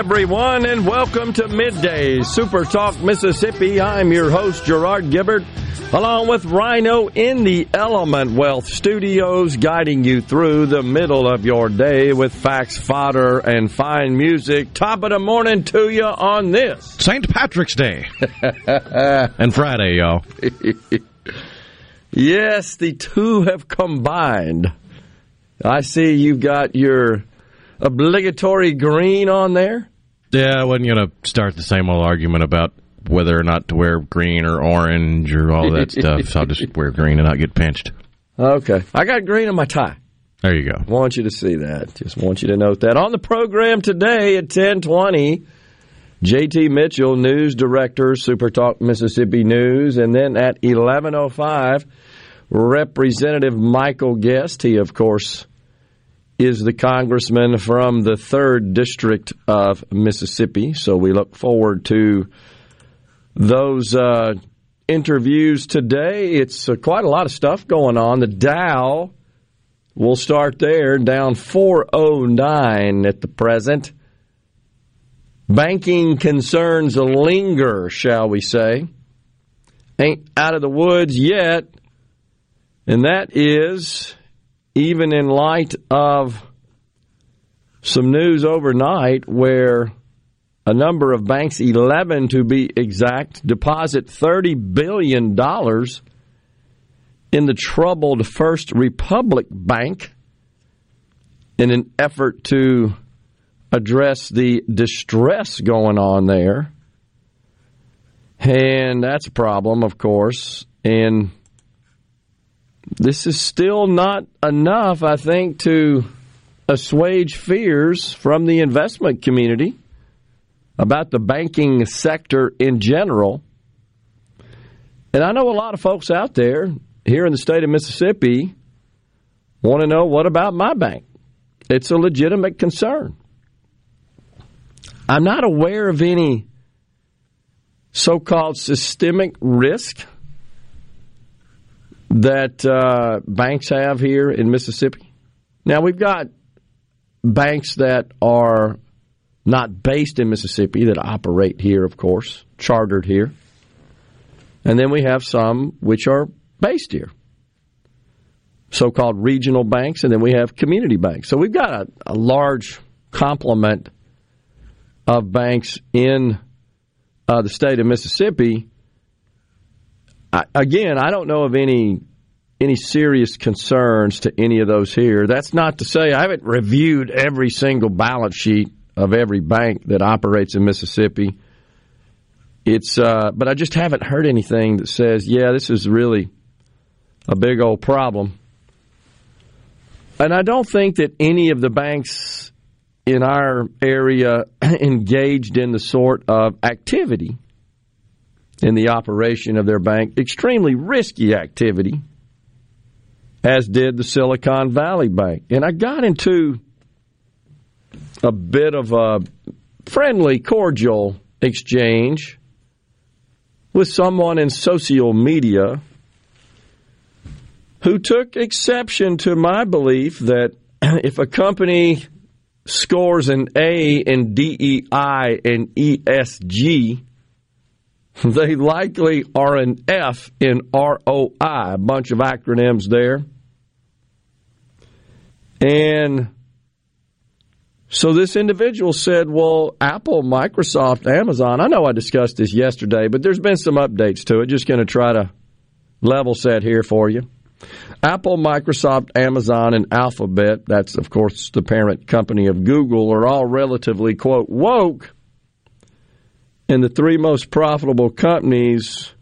Everyone, and welcome to Midday Super Talk Mississippi. I'm your host, Gerard Gibert, along with Rhino in the Element Wealth Studios, guiding you through the middle of your day with facts, fodder, and fine music. Top of the morning to you on this. St. Patrick's Day and Friday, y'all. Yes, the two have combined. I see you've got your obligatory green on there. Yeah, I wasn't going to start the same old argument about whether or not to wear green or orange or all that stuff, so I'll just wear green and not get pinched. Okay. I got green on my tie. There you go. Want you to see that. Just want you to note that. On the program today at 1020, JT Mitchell, news director, Super Talk Mississippi News. And then at 1105, Representative Michael Guest. He, of course, is the congressman from the 3rd District of Mississippi. So we look forward to those uh, interviews today. It's uh, quite a lot of stuff going on. The Dow, we'll start there, down 409 at the present. Banking concerns linger, shall we say. Ain't out of the woods yet. And that is even in light of some news overnight where a number of banks, 11 to be exact, deposit $30 billion in the troubled First Republic Bank in an effort to address the distress going on there. And that's a problem, of course. And this is still not enough, I think, to assuage fears from the investment community about the banking sector in general. And I know a lot of folks out there here in the state of Mississippi want to know what about my bank? It's a legitimate concern. I'm not aware of any so called systemic risk that uh, banks have here in Mississippi. Now, we've got banks that are not based in Mississippi that operate here, of course, chartered here. And then we have some which are based here, so called regional banks, and then we have community banks. So we've got a, a large complement of banks in uh, the state of Mississippi. Again, I don't know of any any serious concerns to any of those here. That's not to say I haven't reviewed every single balance sheet of every bank that operates in Mississippi. It's, uh, but I just haven't heard anything that says, yeah, this is really a big old problem. And I don't think that any of the banks in our area engaged in the sort of activity in the operation of their bank, extremely risky activity, as did the Silicon Valley Bank. And I got into a bit of a friendly, cordial exchange with someone in social media who took exception to my belief that if a company scores an A in DEI and ESG, They likely are an F in ROI, a bunch of acronyms there. And so this individual said, Well, Apple, Microsoft, Amazon, I know I discussed this yesterday, but there's been some updates to it. Just going to try to level set here for you. Apple, Microsoft, Amazon, and Alphabet, that's of course the parent company of Google, are all relatively, quote, woke. And the three most profitable companies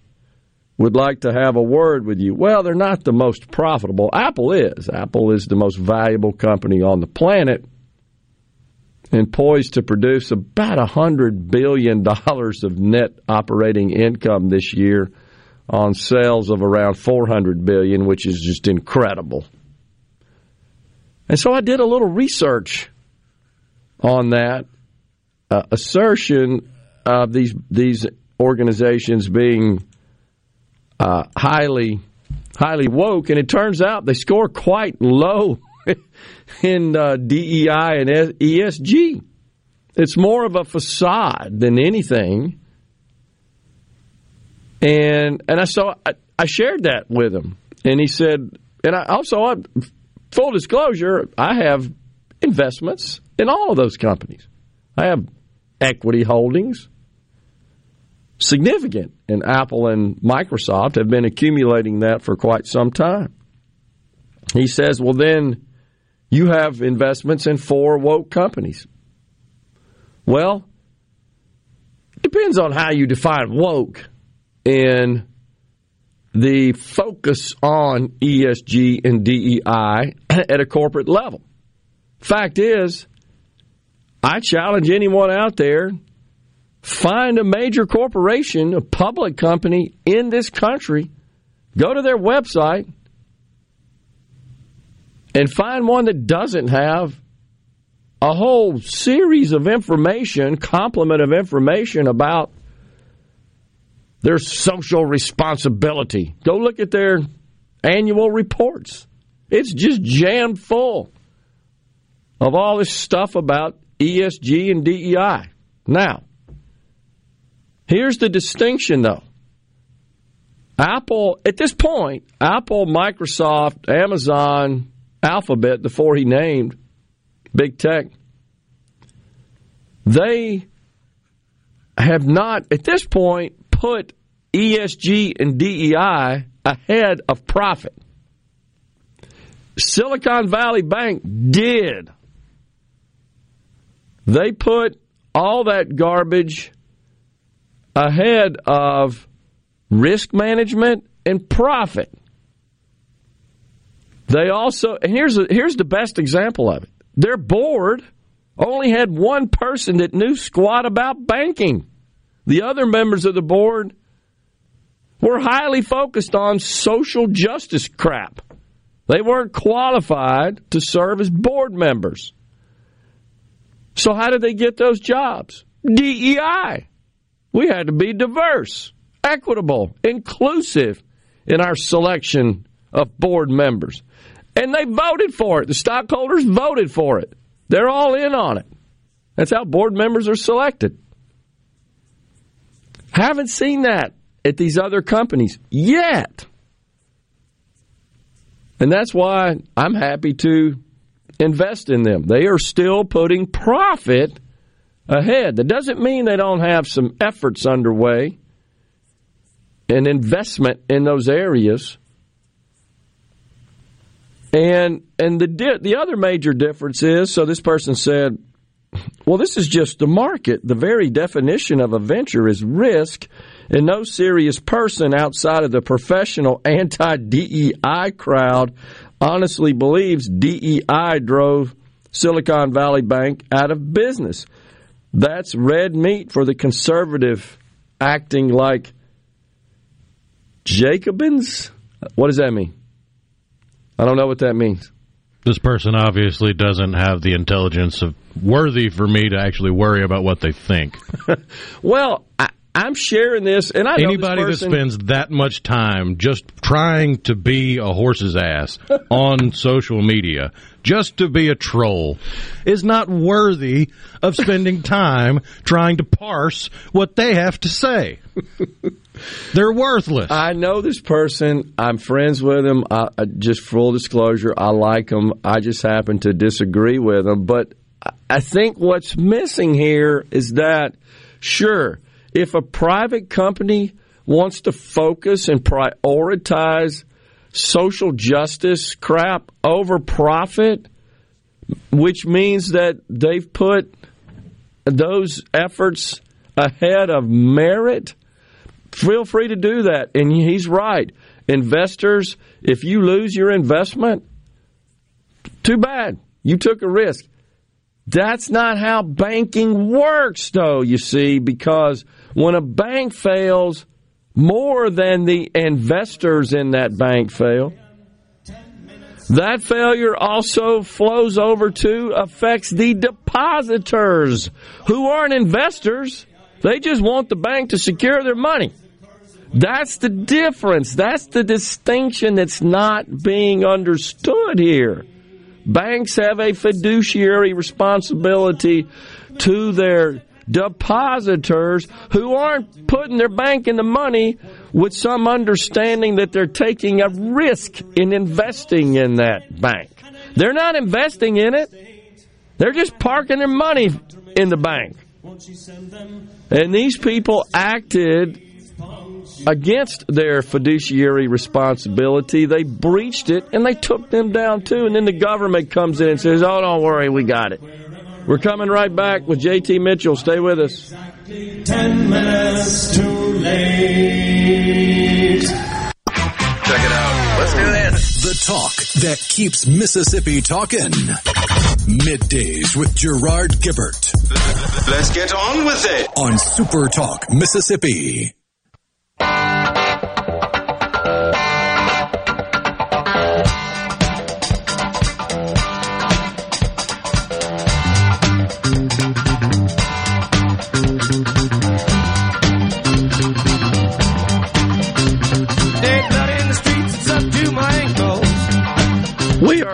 would like to have a word with you. Well, they're not the most profitable. Apple is. Apple is the most valuable company on the planet and poised to produce about $100 billion of net operating income this year on sales of around 400 billion, which is just incredible. And so I did a little research on that uh, assertion of these these organizations being uh, highly highly woke, and it turns out they score quite low in uh, DEI and ESG. It's more of a facade than anything. And and I saw I, I shared that with him, and he said, and I also I, full disclosure, I have investments in all of those companies. I have equity holdings, significant, and Apple and Microsoft have been accumulating that for quite some time. He says, well, then you have investments in four woke companies. Well, depends on how you define woke and the focus on ESG and DEI at a corporate level. Fact is, I challenge anyone out there find a major corporation, a public company in this country, go to their website and find one that doesn't have a whole series of information, complement of information about their social responsibility. Go look at their annual reports. It's just jammed full of all this stuff about ESG and DEI. Now, here's the distinction though. Apple, at this point, Apple, Microsoft, Amazon, Alphabet, the four he named, big tech, they have not, at this point, put ESG and DEI ahead of profit. Silicon Valley Bank did. They put all that garbage ahead of risk management and profit. They also, and here's a, here's the best example of it. Their board only had one person that knew squat about banking. The other members of the board were highly focused on social justice crap. They weren't qualified to serve as board members. So, how did they get those jobs? DEI. We had to be diverse, equitable, inclusive in our selection of board members. And they voted for it. The stockholders voted for it. They're all in on it. That's how board members are selected. Haven't seen that at these other companies yet. And that's why I'm happy to invest in them. They are still putting profit ahead. That doesn't mean they don't have some efforts underway and investment in those areas. And and the the other major difference is so this person said, well this is just the market. The very definition of a venture is risk and no serious person outside of the professional anti DEI crowd honestly believes DEI drove Silicon Valley Bank out of business. That's red meat for the conservative acting like Jacobins. What does that mean? I don't know what that means. This person obviously doesn't have the intelligence of worthy for me to actually worry about what they think. well, I, I'm sharing this, and I know Anybody that spends that much time just trying to be a horse's ass on social media, just to be a troll, is not worthy of spending time trying to parse what they have to say. They're worthless. I know this person. I'm friends with him. I, just full disclosure, I like him. I just happen to disagree with him. But I think what's missing here is that, sure, if a private company wants to focus and prioritize social justice crap over profit, which means that they've put those efforts ahead of merit, feel free to do that. And he's right. Investors, if you lose your investment, too bad. You took a risk. That's not how banking works, though, you see, because when a bank fails, more than the investors in that bank fail. That failure also flows over to affects the depositors who aren't investors. They just want the bank to secure their money. That's the difference. That's the distinction that's not being understood here. Banks have a fiduciary responsibility to their depositors who aren't putting their bank in the money with some understanding that they're taking a risk in investing in that bank. They're not investing in it. They're just parking their money in the bank. And these people acted against their fiduciary responsibility. They breached it and they took them down too. And then the government comes in and says, Oh, don't worry, we got it. We're coming right back with JT Mitchell. Stay with us. Ten minutes too late. Check it out. Let's do this. The talk that keeps Mississippi talking. Middays with Gerard Gibert Let's get on with it. on Super Talk Mississippi.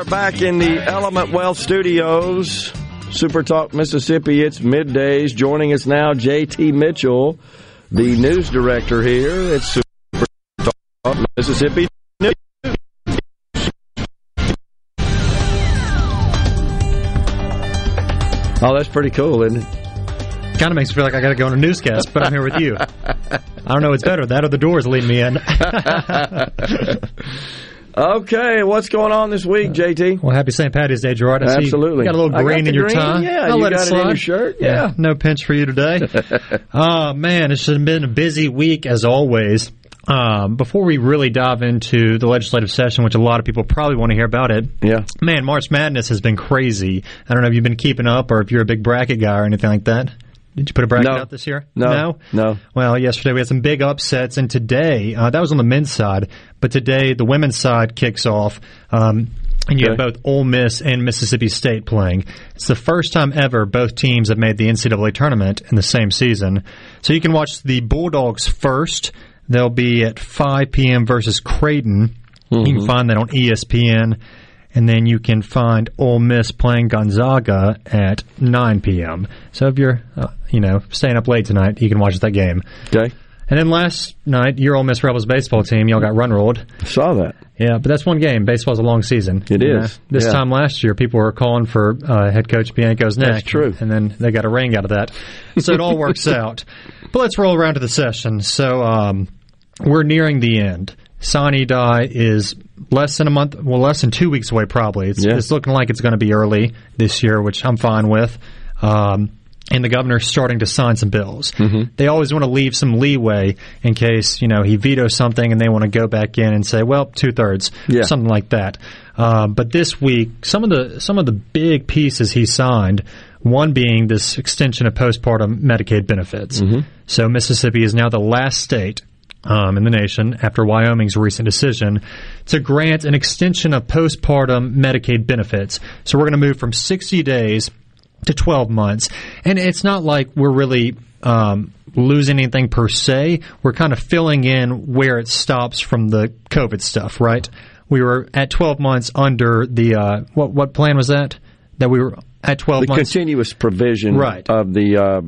Are back in the Element Wealth Studios, Super Talk Mississippi. It's middays. Joining us now, JT Mitchell, the news director here at Super Talk Mississippi. Oh, that's pretty cool, isn't it? Kind of makes me feel like I got to go on a newscast, but I'm here with you. I don't know what's better, that or the doors leading me in. Okay, what's going on this week, JT? well, happy St. Patty's Day, Gerard. I Absolutely. got a little green in your green, tie. yeah, I'll you let got it in your shirt, yeah. no pinch for you today. oh man, it's been a busy week as always. Um, before we really dive into the legislative session, which a lot of people probably want to hear about it, Yeah. man, March Madness has been crazy. I don't know if you've been keeping up or if you're a big bracket guy or anything like that. Did you put a bracket No. out this year? No. No? No. Well, yesterday we had some big upsets, and today, uh, that was on the men's side, but today the women's side kicks off. Um, and you have both Ole Miss and Mississippi State playing. It's the first time ever both teams have made the NCAA tournament in the same season. So you can watch the Bulldogs first. They'll be at 5 p.m. versus Creighton. You can find that on ESPN. And then you can find Ole Miss playing Gonzaga at 9 p.m. So if you're, uh, you know, staying up late tonight, you can watch that game. Okay. And then last night, your Ole Miss Rebels baseball team, y'all got run rolled. Saw that. Yeah, but that's one game. Baseball's a long season. It You is. this Yeah. time last year, people were calling for uh, head coach Bianco's neck. That's true. And then they got a ring out of that. So it all works out. But let's roll around to the session. So um, we're nearing the end. Sine Die is less than a month, well, less than two weeks away, probably. It's, Yeah. it's looking like it's going to be early this year, which I'm fine with. Um, and the governor's starting to sign some bills. Mm-hmm. They always want to leave some leeway in case you know he vetoes something and they want to go back in and say, well, two thirds, Yeah. something like that. Uh, but this week, some of the some of the big pieces he signed. One being this extension of postpartum Medicaid benefits. So Mississippi is now the last state um, in the nation after Wyoming's recent decision to grant an extension of postpartum Medicaid benefits. So we're going to move from 60 days to 12 months. And it's not like we're really um, losing anything per se. We're kind of filling in where it stops from the COVID stuff, right? We were at 12 months under the uh, what what plan was that? That we were at 12 the months. continuous provision Right. of the uh,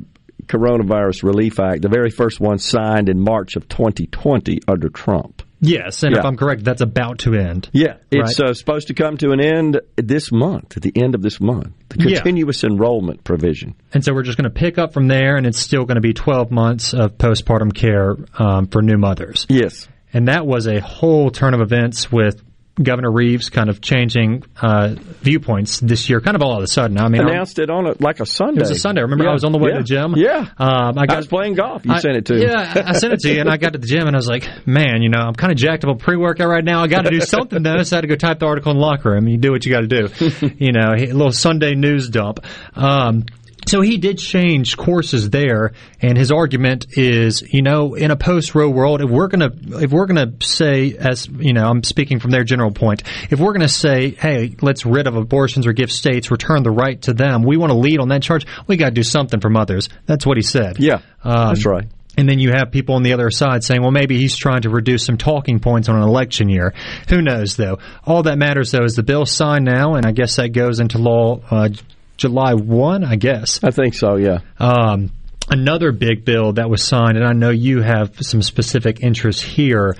Coronavirus Relief Act, the very first one signed in March of 2020 under Trump. yes, and if I'm correct, that's about to end. Yeah, it's Right. uh, supposed to come to an end this month, at the end of this month. The Yeah. continuous enrollment provision. And so we're just going to pick up from there, and it's still going to be 12 months of postpartum care um, for new mothers. Yes. And that was a whole turn of events with Governor Reeves kind of changing uh, viewpoints this year, kind of all of a sudden. I mean, Announced it on a, like a Sunday. it was a Sunday. Remember, Yeah. I was on the way yeah. to the gym. Yeah. um, I, I was playing golf. You I- sent it to me. Yeah, I sent it to you, and I got to the gym, and I was like, "Man, you know, I'm kind of jacked up on pre-workout right now. I got to do something though." So I had to go type the article in the locker room. You do what you got to do. you know, a little Sunday news dump. Um, so he did change courses there, and his argument is, you know, in a post-Roe world, if we're gonna if we're gonna say, as you know, I'm speaking from their general point, if we're gonna say, hey, let's rid of abortions or give states return the right to them, we want to lead on that charge. We got to do something for mothers. That's what he said. Yeah, Um, that's right. And then you have people on the other side saying, well, maybe he's trying to reduce some talking points on an election year. Who knows, though? All that matters, though, is the bill signed now, and I guess that goes into law uh, July 1, I guess. I think so, yeah. Um, another big bill that was signed, and I know you have some specific interests here,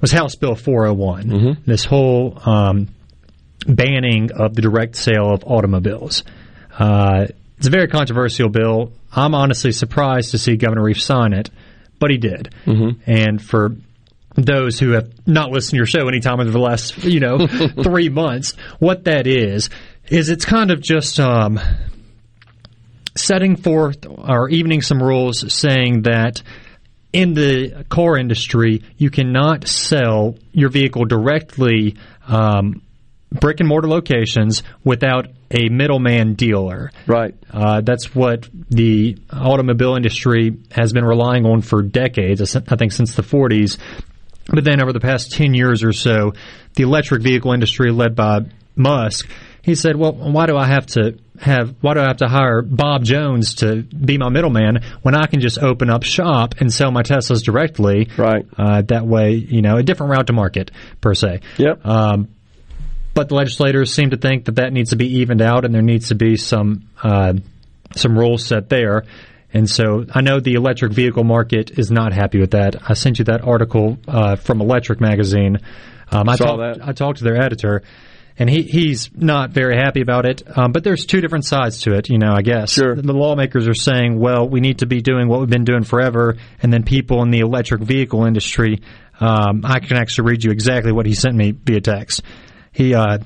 was House Bill 401. This whole um, banning of the direct sale of automobiles. Uh, it's a very controversial bill. I'm honestly surprised to see Governor Reeves sign it, but he did. And for those who have not listened to your show anytime over the last, you know, three months, what that is, is it's kind of just um, setting forth or evening some rules saying that in the car industry, you cannot sell your vehicle directly um, brick and mortar locations without a middleman dealer. Right. Uh, that's what the automobile industry has been relying on for decades, I think since the 40s. But then over the past 10 years or so, the electric vehicle industry led by Musk, he said, well, why do I have to have, why do I have to hire Bob Jones to be my middleman when I can just open up shop and sell my Teslas directly? Right. Uh, that way, you know, a different route to market per se. Yep. Um, but the legislators seem to think that that needs to be evened out, and there needs to be some uh, some rules set there. And so I know the electric vehicle market is not happy with that. I sent you that article uh, from Electrek Magazine. Um, I Saw talked that. I talked to their editor, and he, he's not very happy about it. Um, but there's two different sides to it, you know. I guess Sure. the lawmakers are saying, well, we need to be doing what we've been doing forever, and then people in the electric vehicle industry. Um, I can actually read you exactly what he sent me via text. He uh,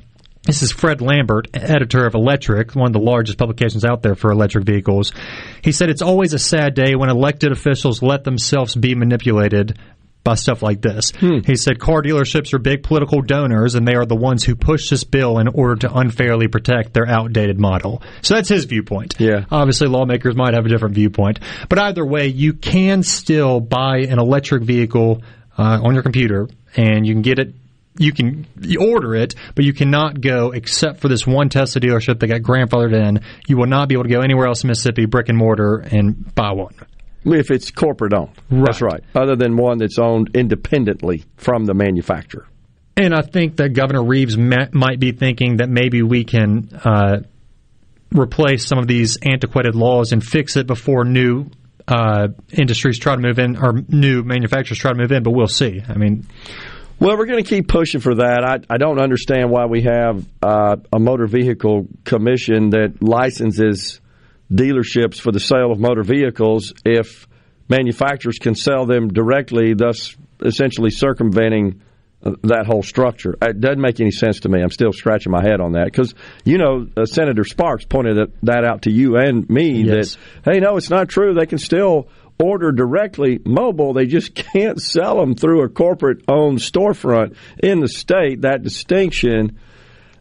this is Fred Lambert, editor of Electrek, one of the largest publications out there for electric vehicles. He said it's always a sad day when elected officials let themselves be manipulated by stuff like this. He said car dealerships are big political donors and they are the ones who push this bill in order to unfairly protect their outdated model. So that's his viewpoint. Yeah. Obviously lawmakers might have a different viewpoint, but either way you can still buy an electric vehicle uh, on your computer and you can get it you can order it, but you cannot go except for this one Tesla dealership that got grandfathered in. You will not be able to go anywhere else in Mississippi, brick and mortar, and buy one. If it's corporate owned. That's right. Other than one that's owned independently from the manufacturer. And I think that Governor Reeves ma- might be thinking that maybe we can uh, replace some of these antiquated laws and fix it before new uh, industries try to move in or new manufacturers try to move in. But we'll see. I mean, Well, we're going to keep pushing for that. I, I don't understand why we have uh, a motor vehicle commission that licenses dealerships for the sale of motor vehicles if manufacturers can sell them directly, thus essentially circumventing uh, that whole structure. It doesn't make any sense to me. I'm still scratching my head on that because, you know, uh, Senator Sparks pointed that- that out to you and me Yes. that, hey, no, it's not true. They can still order directly mobile. They just can't sell them through a corporate owned storefront in the state. That distinction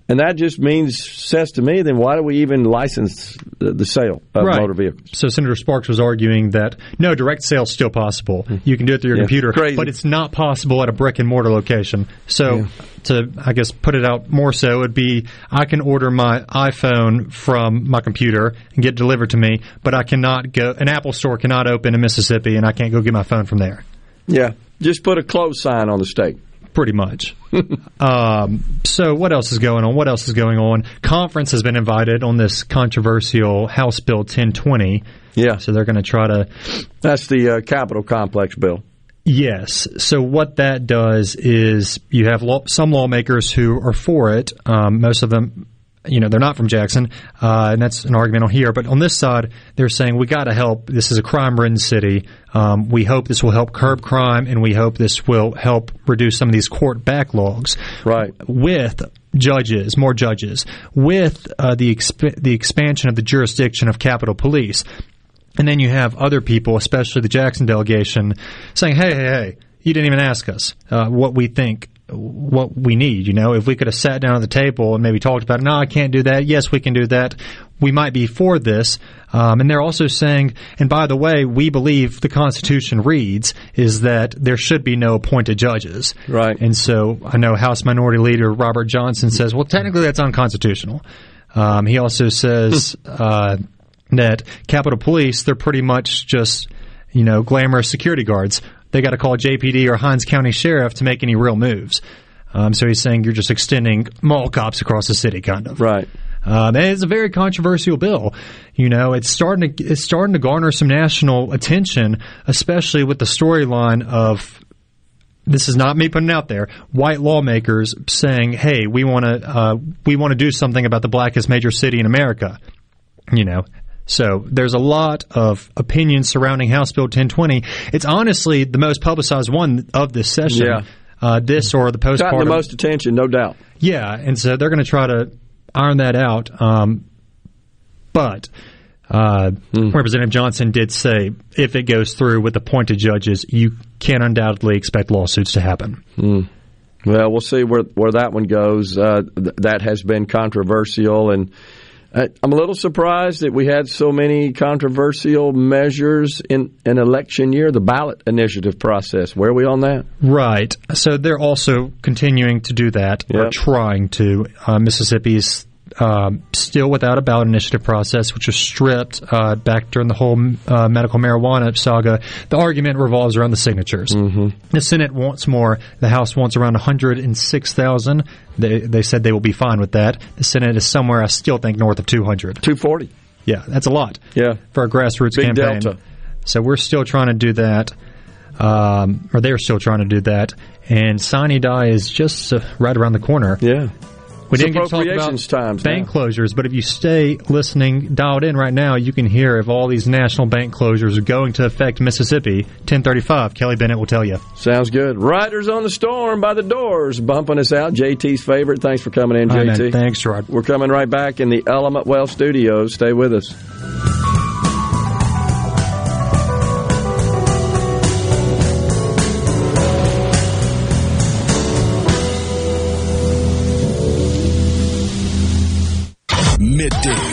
And that just means says to me, then why do we even license the, the sale of Right. motor vehicles? So Senator Sparks was arguing that no, direct sale is still possible. Hmm. You can do it through your Yeah. computer, Crazy. but it's not possible at a brick and mortar location. So to I guess put it out more so it would be I can order my iPhone from my computer and get delivered to me, but I cannot go an Apple store cannot open in Mississippi and I can't go get my phone from there. Yeah, just put a close sign on the stake. Pretty much. um, so, what else is going on? What else is going on? Conference has been invited on this controversial House Bill 1020. Yeah, So, they're going to try to that's the uh, Capitol Complex bill. Yes. So what that does is you have law, some lawmakers who are for it. Um, most of them, you know, they're not from Jackson, uh, and that's an argument on here. But on this side, they're saying we got to help. This is a crime-ridden city. Um, we hope this will help curb crime, and we hope this will help reduce some of these court backlogs. Right. With judges, more judges, with uh, the exp- the expansion of the jurisdiction of Capitol Police. And then you have other people, especially the Jackson delegation, saying, "Hey, hey, hey! You didn't even ask us uh, what we think, what we need. You know, if we could have sat down at the table and maybe talked about, no, I can't do that. Yes, we can do that. We might be for this." Um, and they're also saying, and by the way, we believe the Constitution reads is that there should be no appointed judges. Right. And so I know House Minority Leader Robert Johnson says, well, technically that's unconstitutional. Um, he also says uh, that Capitol Police, they're pretty much just, you know, glamorous security guards. They got to call JPD or Hinds County Sheriff to make any real moves. Um, so he's saying you're just extending mall cops across the city, kind of. Right. Um, and it's a very controversial bill. You know, it's starting to it's starting to garner some national attention, especially with the storyline of this is not me putting it out there. White lawmakers saying, "Hey, we want to uh, we want to do something about the blackest major city in America." You know, so there's a lot of opinions surrounding House Bill 1020. It's honestly the most publicized one of this session. Yeah. Uh, this or the Gotten postpartum. the most attention, no doubt. Yeah, and so they're going to try to iron that out. Um, but uh, Representative Johnson did say if it goes through with appointed judges, you can undoubtedly expect lawsuits to happen. Well, we'll see where where that one goes. Uh, th- that has been controversial, and I'm a little surprised that we had so many controversial measures in an election year. The ballot initiative process. Where are we on that? Right. So they're also continuing to do that, or trying to. Uh, Mississippi's um, still without a ballot initiative process, which was stripped uh, back during the whole uh, medical marijuana saga. The argument revolves around the signatures. Mm-hmm. The Senate wants more. The House wants around 106,000. They, they said they will be fine with that. The Senate is somewhere, I still think, north of 200. 240. Yeah, that's a lot Yeah. for a grassroots Big campaign. delta. So we're still trying to do that, um, or they're still trying to do that. And Sine Die is just uh, right around the corner. Yeah. We It's didn't get to talk about times bank now. closures, but if you stay listening, dialed in right now, you can hear if all these national bank closures are going to affect Mississippi. 1035, Kelly Bennett will tell you. Sounds good. Riders on the storm by the doors, bumping us out. JT's favorite. Thanks for coming in, All right. JT. Thanks, Gerard. We're coming right back in the Element Wealth studios. Stay with us.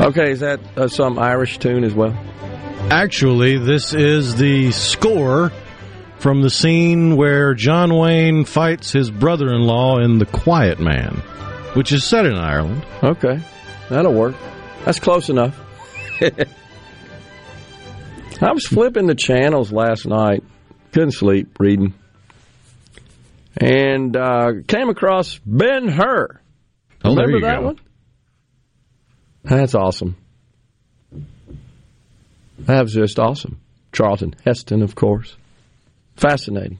Okay, is that uh, some Irish tune as well? Actually, this is the score from the scene where John Wayne fights his brother in law in The Quiet Man, which is set in Ireland. Okay, that'll work. That's close enough. I was flipping the channels last night, couldn't sleep reading, and uh, came across Ben Hur. Oh, Remember that go. one? That's awesome. That was just awesome. Charlton Heston, of course. Fascinating.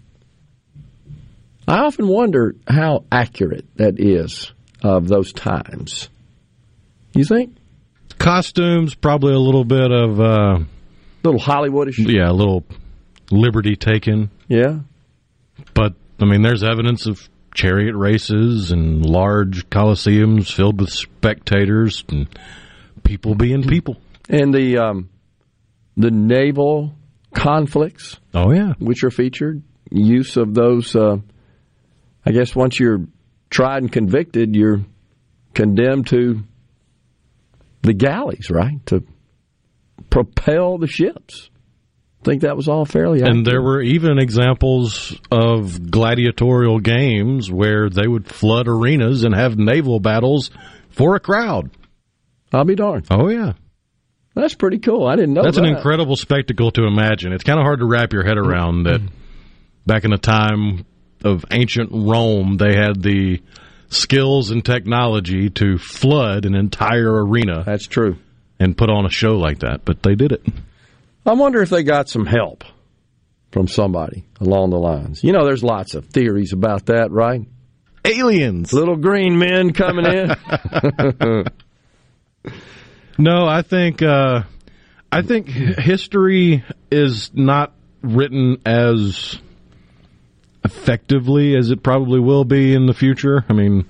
I often wonder how accurate that is of those times. You think? Costumes, probably a little bit of, uh, little Hollywoodish. yeah, a little liberty taken. Yeah. But, I mean, there's evidence of chariot races and large coliseums filled with spectators and people being people. And the um, the naval conflicts, Oh, yeah. which are featured, use of those. Uh, I guess once you're tried and convicted, you're condemned to the galleys, right? To propel the ships. Think that was all fairly. And there were even examples of gladiatorial games where they would flood arenas and have naval battles for a crowd. I'll be darned. Oh, yeah. That's pretty cool. I didn't know That's that. an incredible spectacle to imagine. It's kind of hard to wrap your head around that mm-hmm. back in the time of ancient Rome, they had the skills and technology to flood an entire arena That's true. and put on a show like that, but they did it. I wonder if they got some help from somebody along the lines. You know, there's lots of theories about that, right? Aliens. Little green men coming in. No, I think uh, I think history is not written as effectively as it probably will be in the future. I mean,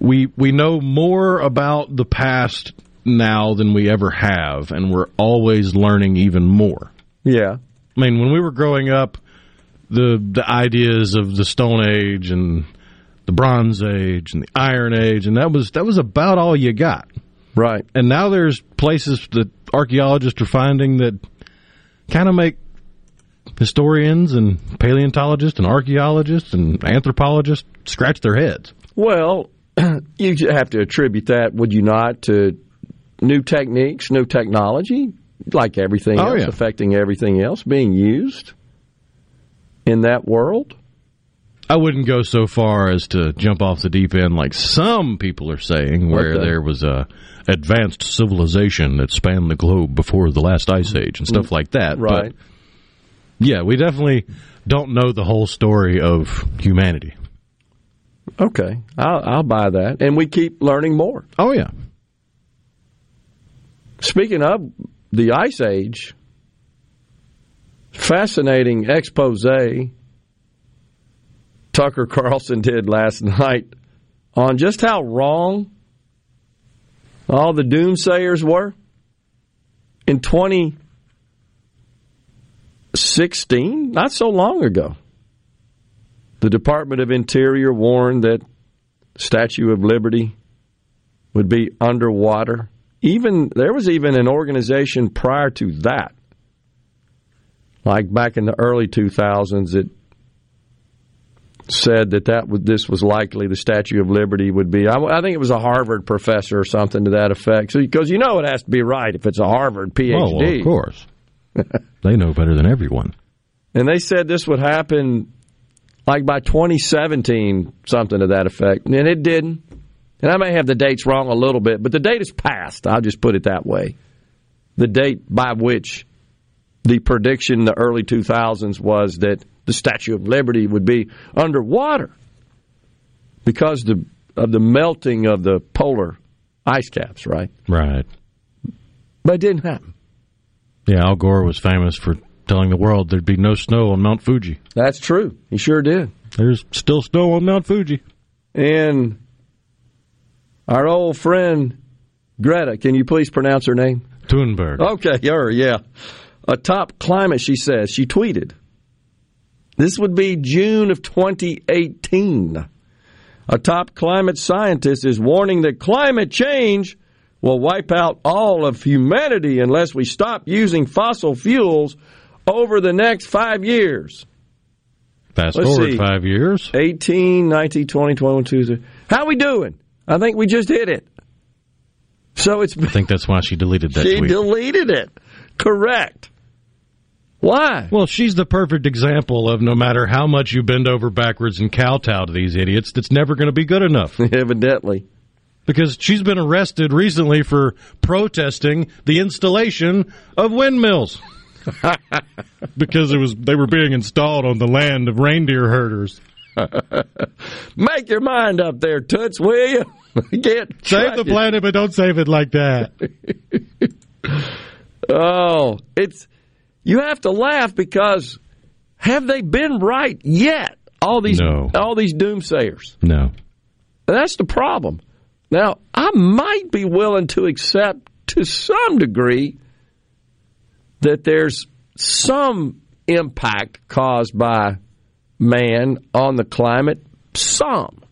we we know more about the past now than we ever have, and we're always learning even more. yeah. I mean, when we were growing up, the the ideas of the Stone Age and the Bronze Age and the Iron Age, and that was that was about all you got. Right. And now there's places that archaeologists are finding that kind of make historians and paleontologists and archaeologists and anthropologists scratch their heads. Well, you have to attribute that, would you not, to new techniques, new technology, like everything Oh, else, yeah. affecting everything else being used in that world? I wouldn't go so far as to jump off the deep end like some people are saying, where Okay. there was a advanced civilization that spanned the globe before the last ice age and stuff like that. Right. But yeah, we definitely don't know the whole story of humanity. Okay. I'll, I'll buy that. And we keep learning more. Oh yeah. Speaking of the Ice Age, fascinating expose Tucker Carlson did last night on just how wrong all the doomsayers were in 2016, not so long ago. The Department of Interior warned that Statue of Liberty would be underwater. Even there was even an organization prior to that, like back in the early 2000s, that said that that would, this was likely the Statue of Liberty would be. I, I think it was a Harvard professor or something to that effect. So because you know it has to be right if it's a Harvard PhD. Oh, well, of course. they know better than everyone. And they said this would happen like by 2017, something to that effect. And it didn't. And I may have the dates wrong a little bit, but the date is past. I'll just put it that way. The date by which the prediction in the early 2000s was that the Statue of Liberty would be underwater because the, of the melting of the polar ice caps, right? Right. But it didn't happen. Yeah, Al Gore was famous for telling the world there'd be no snow on Mount Fuji. That's true. He sure did. There's still snow on Mount Fuji. And our old friend Greta, can you please pronounce her name? Thunberg. Okay, her, yeah. A top climate, she says. She tweeted. This would be June of 2018. A top climate scientist is warning that climate change will wipe out all of humanity unless we stop using fossil fuels over the next five years. Fast Let's forward see. five years. 18, 19, 20, 21, 22. How we doing? I think we just hit it. So it's I think that's why she deleted that she tweet. deleted it. Correct. Why? well, she's the perfect example of no matter how much you bend over backwards and kowtow to these idiots, that's never going to be good enough. Evidently. because she's been arrested recently for protesting the installation of windmills. because it was they were being installed on the land of reindeer herders. Make your mind up there, Toots, will you? Get Save the planet, but don't save it like that. Oh, it's you have to laugh because have they been right yet? All these No. all these doomsayers. No. That's the problem. Now, I might be willing to accept to some degree that there's some impact caused by man on the climate. Some.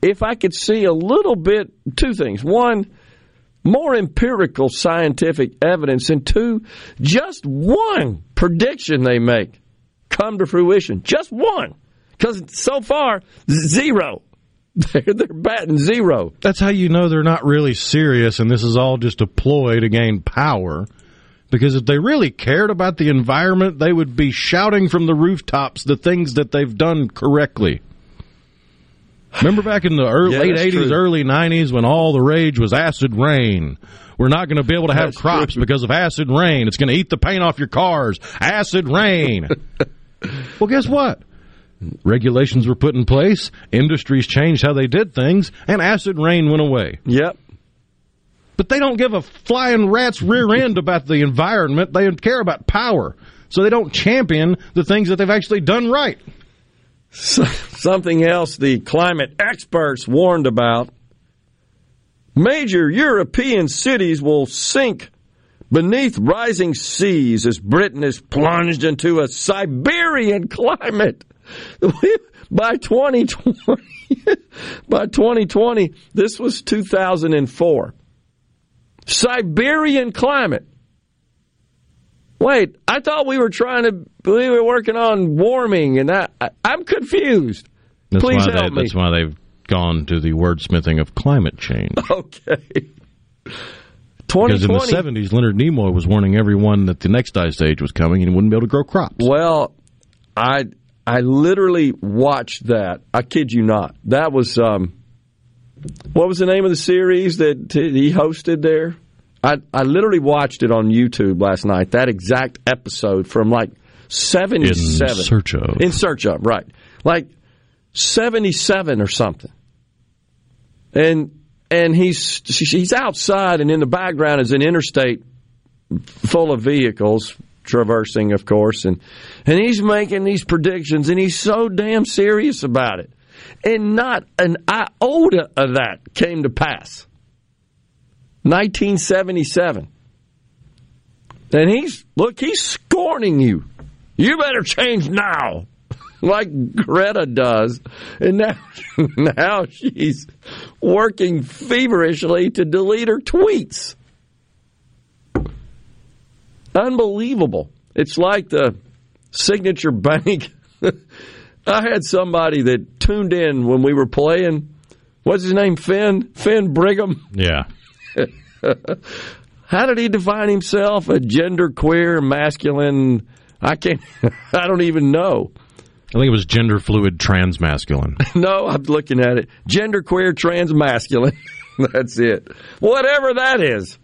If I could see a little bit, two things. One, more empirical scientific evidence, and two, just one prediction they make come to fruition. Just one. Because so far, zero. They're, they're batting zero. That's how you know they're not really serious and this is all just a ploy to gain power. Because if they really cared about the environment, they would be shouting from the rooftops the things that they've done correctly. Remember back in the early, Yeah, late 80s, true. early 90s when all the rage was acid rain? We're not going to be able to have That's crops true. because of acid rain. It's going to eat the paint off your cars. Acid rain. well, guess what? Regulations were put in place, industries changed how they did things, and acid rain went away. Yep. But they don't give a flying rat's rear end about the environment. They care about power. So they don't champion the things that they've actually done right. So- something else the climate experts warned about. Major European cities will sink beneath rising seas as Britain is plunged into a Siberian climate. By 2020, by 2020, this was 2004. Siberian climate. Wait, I thought we were trying to, believe we were working on warming, and that, I, I'm confused. That's Please why help they, me. That's why they've gone to the wordsmithing of climate change. Okay. Because in the 70s, Leonard Nimoy was warning everyone that the next ice age was coming and he wouldn't be able to grow crops. Well, I I literally watched that. I kid you not. That was um, what was the name of the series that he hosted there? I I literally watched it on YouTube last night. That exact episode from like seventy In search of. In search of right, like seventy seven or something. And and he's he's outside, and in the background is an interstate full of vehicles traversing, of course, and and he's making these predictions, and he's so damn serious about it, and not an iota of that came to pass. 1977, and he's look, he's scorning you. You better change now, like Greta does, and now now she's working feverishly to delete her tweets. Unbelievable. It's like the signature bank. I had somebody that tuned in when we were playing. What's his name? Finn? Finn Brigham? Yeah. How did he define himself? A gender queer, masculine. I can't, I don't even know. I think it was gender fluid trans masculine. No, I'm looking at it. Gender queer, trans masculine. That's it. Whatever that is.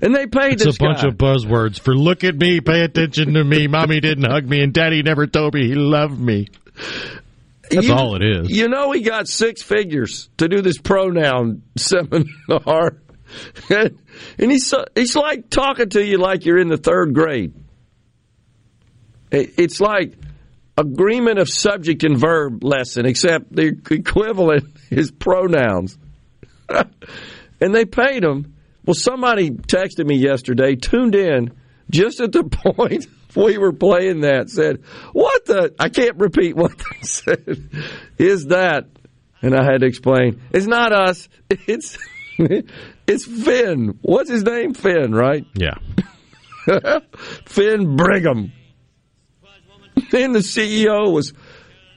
And they paid It's this a bunch guy. of buzzwords for look at me, pay attention to me, mommy didn't hug me, and daddy never told me he loved me. That's You- all it is. You know, he got six figures to do this pronoun seminar, and he's he's like talking to you like you're in the third grade. It's like agreement of subject and verb lesson, except the equivalent is pronouns. and they paid him. Well, somebody texted me yesterday, tuned in just at the point we were playing that, said, What the? I can't repeat what they said. Is that? And I had to explain, it's not us. It's. It's Finn. What's his name? Finn, right? Yeah. Finn Brigham. And the CEO was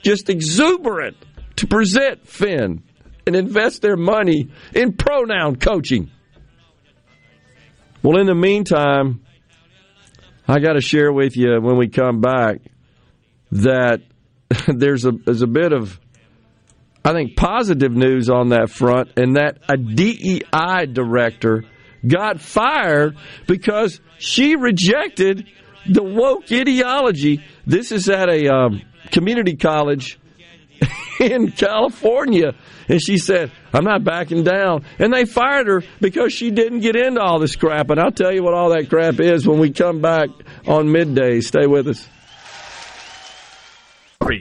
just exuberant to present Finn and invest their money in pronoun coaching. Well, in the meantime, I got to share with you when we come back that there's a there's a bit of I think positive news on that front, and that a DEI director got fired because she rejected the woke ideology. This is at a um, community college in California. And she said, I'm not backing down. And they fired her because she didn't get into all this crap. And I'll tell you what all that crap is when we come back on midday. Stay with us.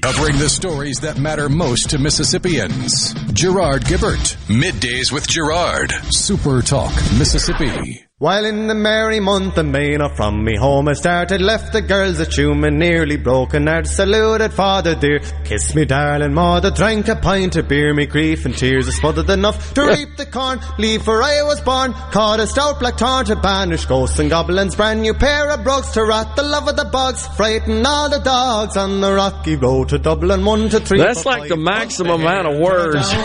Covering the stories that matter most to Mississippians. Gerard Gibert. Middays with Gerard. Super Talk, Mississippi. While in the merry month of May, not from me home I started, left the girls at Tuam nearly broken. Heart, saluted father dear, kiss me darling mother, drank a pint of beer, me grief and tears are smothered enough to reap the corn, leave for I was born, caught a stout black torn to banish ghosts and goblins, brand new pair of brogues to rat the love of the bugs, frighten all the dogs on the rocky road to Dublin, one to three. That's like the maximum amount of words you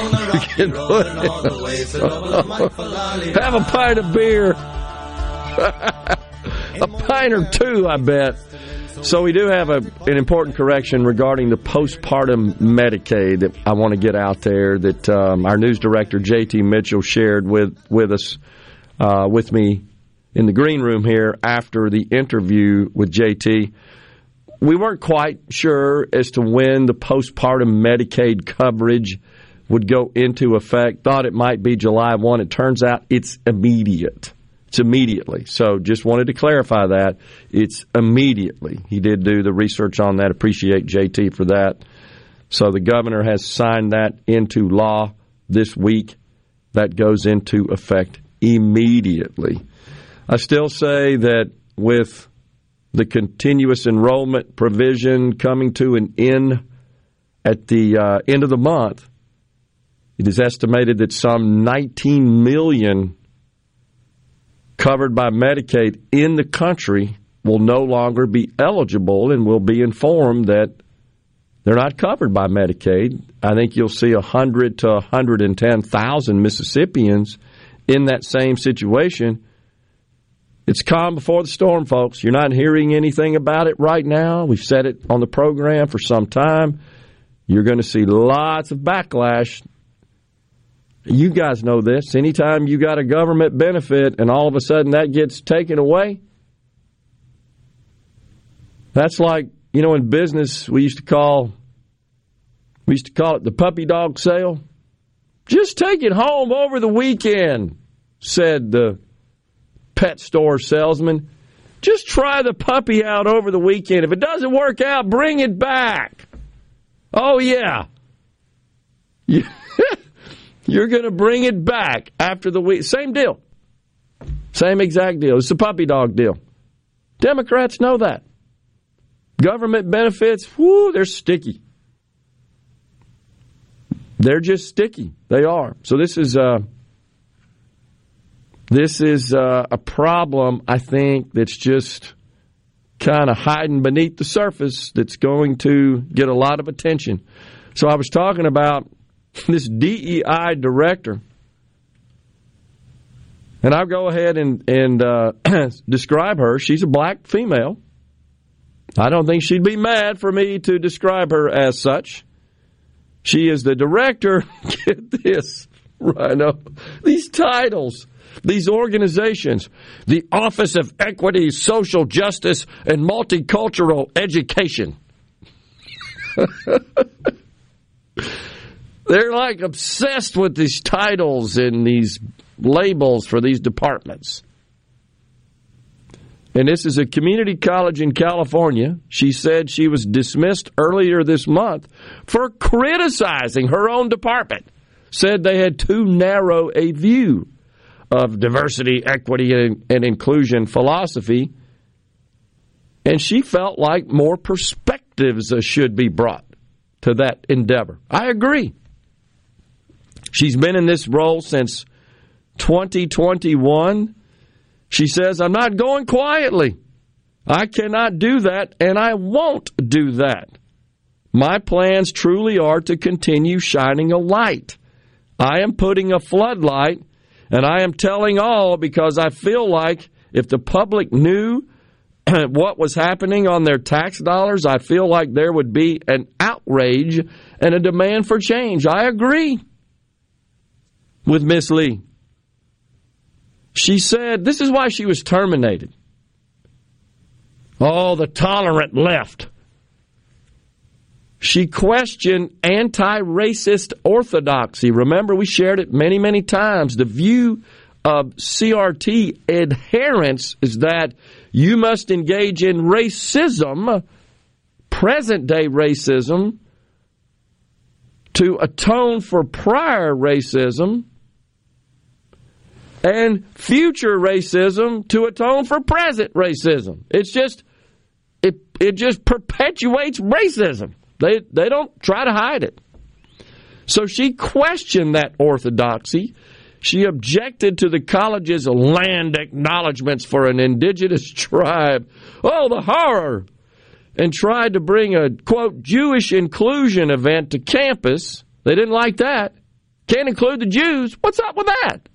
can put. Have a pint of beer. a pint or two, I bet. So we do have a, an important correction regarding the postpartum Medicaid that I want to get out there. That um, our news director J.T. Mitchell shared with with us, uh, with me in the green room here after the interview with J.T. We weren't quite sure as to when the postpartum Medicaid coverage would go into effect. Thought it might be July one. It turns out it's immediate. It's immediately. So just wanted to clarify that. It's immediately. He did do the research on that. Appreciate JT for that. So the governor has signed that into law this week. That goes into effect immediately. I still say that with the continuous enrollment provision coming to an end at the uh, end of the month, it is estimated that some 19 million covered by Medicaid in the country will no longer be eligible and will be informed that they're not covered by Medicaid. I think you'll see 100 to 110,000 Mississippians in that same situation. It's calm before the storm, folks. You're not hearing anything about it right now. We've said it on the program for some time. You're going to see lots of backlash you guys know this. Anytime you got a government benefit and all of a sudden that gets taken away, that's like, you know, in business we used to call we used to call it the puppy dog sale. Just take it home over the weekend, said the pet store salesman. Just try the puppy out over the weekend. If it doesn't work out, bring it back. Oh yeah. Yeah. You're going to bring it back after the week. Same deal. Same exact deal. It's a puppy dog deal. Democrats know that. Government benefits, whoo, they're sticky. They're just sticky. They are. So this is uh, this is uh, a problem. I think that's just kind of hiding beneath the surface. That's going to get a lot of attention. So I was talking about this DEI director, and I'll go ahead and, and uh, describe her. She's a black female. I don't think she'd be mad for me to describe her as such. She is the director. Get this, Rhino. These titles, these organizations, the Office of Equity, Social Justice, and Multicultural Education. They're like obsessed with these titles and these labels for these departments. And this is a community college in California. She said she was dismissed earlier this month for criticizing her own department. Said they had too narrow a view of diversity, equity, and, and inclusion philosophy. And she felt like more perspectives uh, should be brought to that endeavor. I agree. She's been in this role since 2021. She says, I'm not going quietly. I cannot do that, and I won't do that. My plans truly are to continue shining a light. I am putting a floodlight, and I am telling all because I feel like if the public knew what was happening on their tax dollars, I feel like there would be an outrage and a demand for change. I agree with Miss Lee. She said this is why she was terminated. Oh, the tolerant left. She questioned anti racist orthodoxy. Remember, we shared it many, many times. The view of CRT adherence is that you must engage in racism, present day racism, to atone for prior racism and future racism to atone for present racism. It's just it it just perpetuates racism. They they don't try to hide it. So she questioned that orthodoxy. She objected to the college's land acknowledgments for an indigenous tribe. Oh, the horror! And tried to bring a quote Jewish inclusion event to campus. They didn't like that. Can't include the Jews. What's up with that?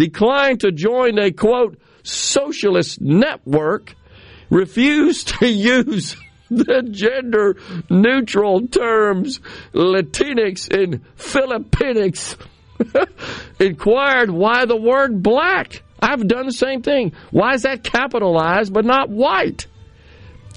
Declined to join a quote socialist network. Refused to use the gender neutral terms Latinx and Filipinx. Inquired why the word black. I've done the same thing. Why is that capitalized but not white?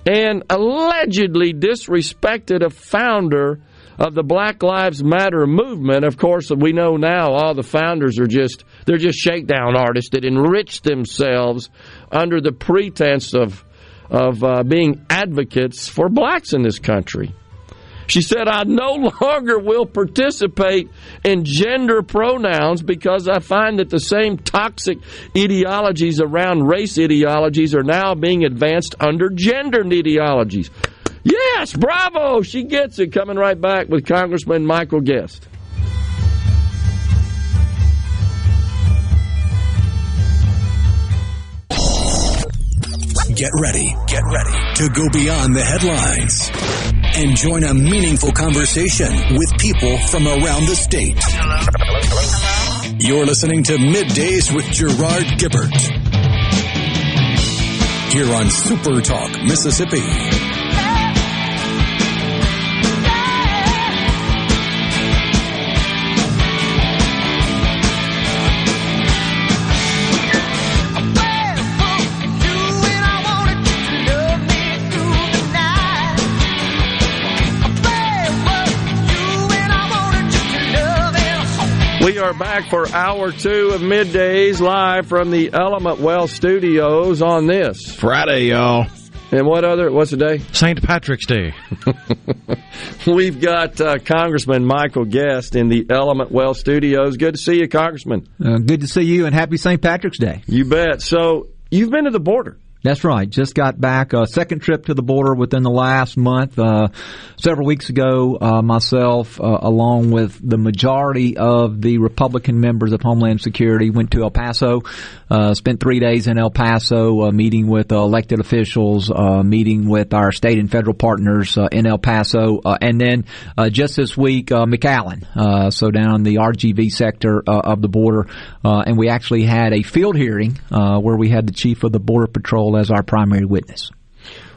And allegedly disrespected a founder of the Black Lives Matter movement. Of course, we know now all the founders are just they're just shakedown artists that enrich themselves under the pretense of of uh, being advocates for blacks in this country. She said, I no longer will participate in gender pronouns because I find that the same toxic ideologies around race ideologies are now being advanced under gender ideologies. Yes, bravo! She gets it. Coming right back with Congressman Michael Guest. Get ready, get ready to go beyond the headlines and join a meaningful conversation with people from around the state. You're listening to Middays with Gerard Gibert here on Super Talk, Mississippi. Are back for hour two of middays live from the Element Wealth Studios on this Friday, y'all. And what other? What's the day? St. Patrick's Day. We've got uh, Congressman Michael Guest in the Element Wealth Studios. Good to see you, Congressman. Uh, good to see you, and happy St. Patrick's Day. You bet. So you've been to the border. That's right. Just got back. A second trip to the border within the last month. Uh, several weeks ago, uh, myself, uh, along with the majority of the Republican members of Homeland Security, went to El Paso. Uh, spent three days in El Paso, uh, meeting with elected officials, uh, meeting with our state and federal partners in El Paso, and then just this week, McAllen. so down in the RGV sector of the border, and we actually had a field hearing where we had the chief of the Border Patrol as our primary witness.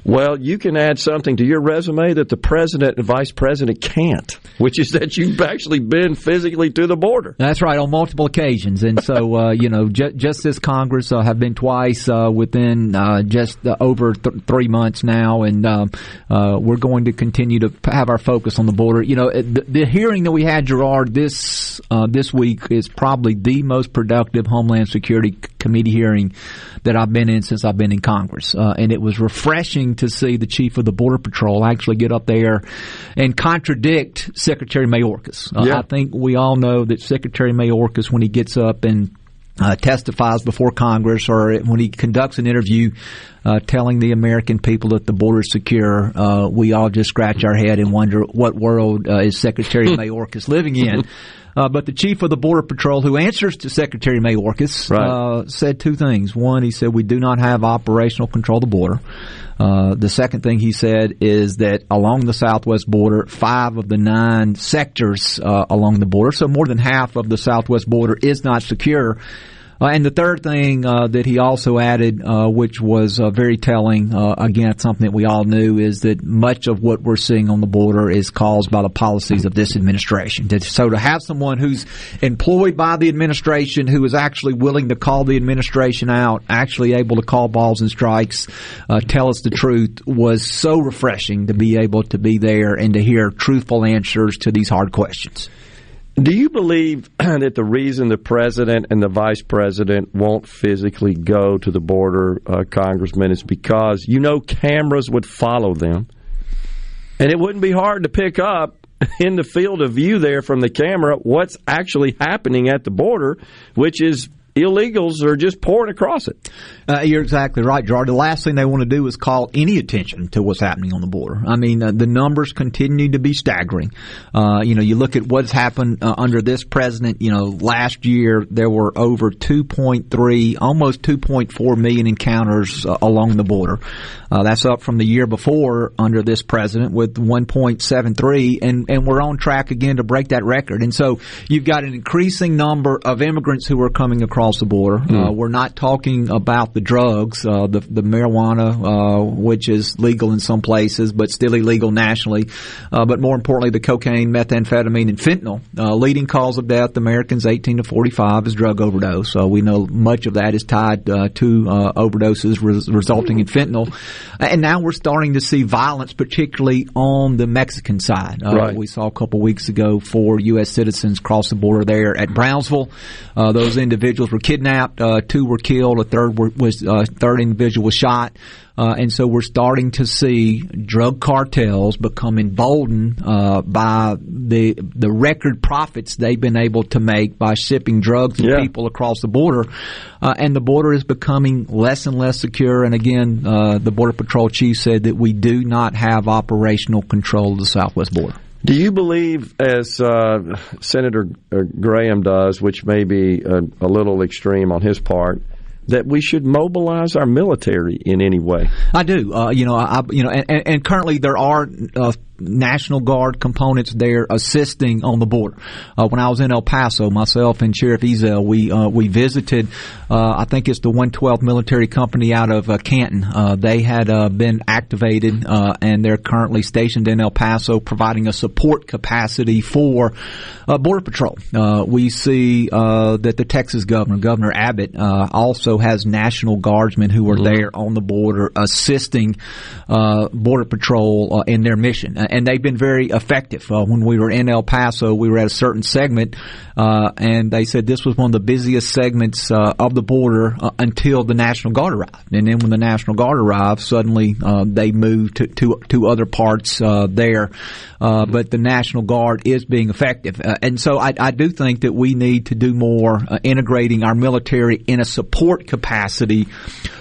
Well, you can add something to your resume that the president and vice president can't, which is that you've actually been physically to the border. That's right, on multiple occasions. And so, uh, you know, ju- just this Congress uh, have been twice uh, within uh, just uh, over th- three months now, and um, uh, we're going to continue to have our focus on the border. You know, the, the hearing that we had, Gerard, this this week is probably the most productive Homeland Security Committee hearing that I've been in since I've been in Congress, and it was refreshing to see the chief of the Border Patrol actually get up there and contradict Secretary Mayorkas. Uh, yeah. I think we all know that Secretary Mayorkas, when he gets up and uh, testifies before Congress or when he conducts an interview uh, telling the American people that the border is secure, uh, we all just scratch our head and wonder what world uh, is Secretary Mayorkas living in. Uh, but the chief of the Border Patrol, who answers to Secretary Mayorkas, right. uh, said two things. One, he said we do not have operational control of the border. Uh, the second thing he said is that along the southwest border, five of the nine sectors uh, along the border, so more than half of the southwest border, is not secure. Uh, and the third thing uh, that he also added, uh, which was uh, very telling, uh, again, something that we all knew, is that much of what we're seeing on the border is caused by the policies of this administration. So to have someone who's employed by the administration, who is actually willing to call the administration out, actually able to call balls and strikes, uh, tell us the truth, was so refreshing to be able to be there and to hear truthful answers to these hard questions. Do you believe that the reason the president and the vice president won't physically go to the border, uh, Congressman, is because you know cameras would follow them, and it wouldn't be hard to pick up in the field of view there from the camera what's actually happening at the border, which is illegals are just pouring across it. Uh, you're exactly right, Gerard. The last thing they want to do is call any attention to what's happening on the border. I mean, uh, the numbers continue to be staggering. Uh, you know, you look at what's happened uh, under this president. You know, last year there were over 2.3, almost 2.4 million encounters uh, along the border. Uh, that's up from the year before under this president with 1.73, and and we're on track again to break that record. And so you've got an increasing number of immigrants who are coming across the border. Mm. we're not talking about the drugs, uh, the the marijuana, uh, which is legal in some places but still illegal nationally. Uh, but more importantly, the cocaine, methamphetamine, and fentanyl. Uh, leading cause of death, Americans 18 to 45, is drug overdose. So we know much of that is tied uh, to overdoses res- resulting in fentanyl. And now we're starting to see violence, particularly on the Mexican side. right. We saw a couple weeks ago four U.S. citizens cross the border there at Brownsville. those individuals were kidnapped. two were killed. A third were, was uh, third individual was shot. Uh, and so we're starting to see drug cartels become emboldened uh, by the the record profits they've been able to make by shipping drugs and Yeah. people across the border, uh, and the border is becoming less and less secure. And again, uh, the border patrol chief said that we do not have operational control of the southwest border. Do you believe, as uh, Senator uh, Graham does, which may be a, a little extreme on his part, that we should mobilize our military in any way? I do. Uh, you know, I, you know, and, and, currently there are uh, National Guard components there assisting on the border. Uh, when I was in El Paso, myself and Sheriff Ezell, we uh, we visited. Uh, I think it's the 112th Military Company out of uh, Canton. Uh, they had uh, been activated, uh, and they're currently stationed in El Paso, providing a support capacity for uh, Border Patrol. Uh, we see uh, that the Texas governor, Governor Abbott, uh, also has National Guardsmen who are there on the border assisting uh, Border Patrol uh, in their mission, and they've been very effective. Uh, when we were in El Paso, we were at a certain segment, uh, and they said this was one of the busiest segments uh, of the border uh, until the National Guard arrived, and then when the National Guard arrived, suddenly uh, they moved to to, to other parts uh, there. Uh, but the National Guard is being effective, uh, and so I, I do think that we need to do more uh, integrating our military in a support capacity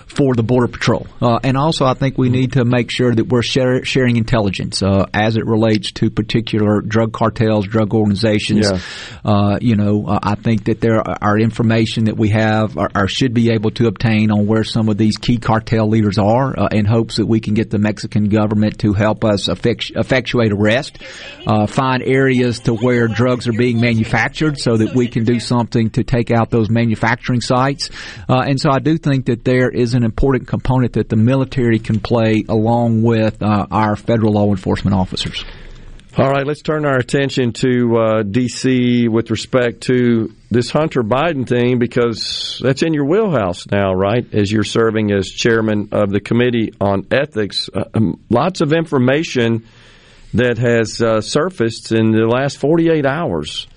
for the Border Patrol. Uh, and also, I think we need to make sure that we're share, sharing intelligence uh, as it relates to particular drug cartels, drug organizations. Yeah. Uh, you know, uh, I think that there are, information that we have or, or should be able to obtain on where some of these key cartel leaders are uh, in hopes that we can get the Mexican government to help us effect, effectuate arrest, uh, find areas to where drugs are being manufactured so that we can do something to take out those manufacturing sites. Uh, and so I do think that there is an important component that the military can play along with uh, our federal law enforcement officers. All right, let's turn our attention to uh, D.C. with respect to this Hunter Biden thing because that's in your wheelhouse now, right? As you're serving as chairman of the Committee on Ethics. Uh, um, lots of information that has uh, surfaced in the last 48 hours.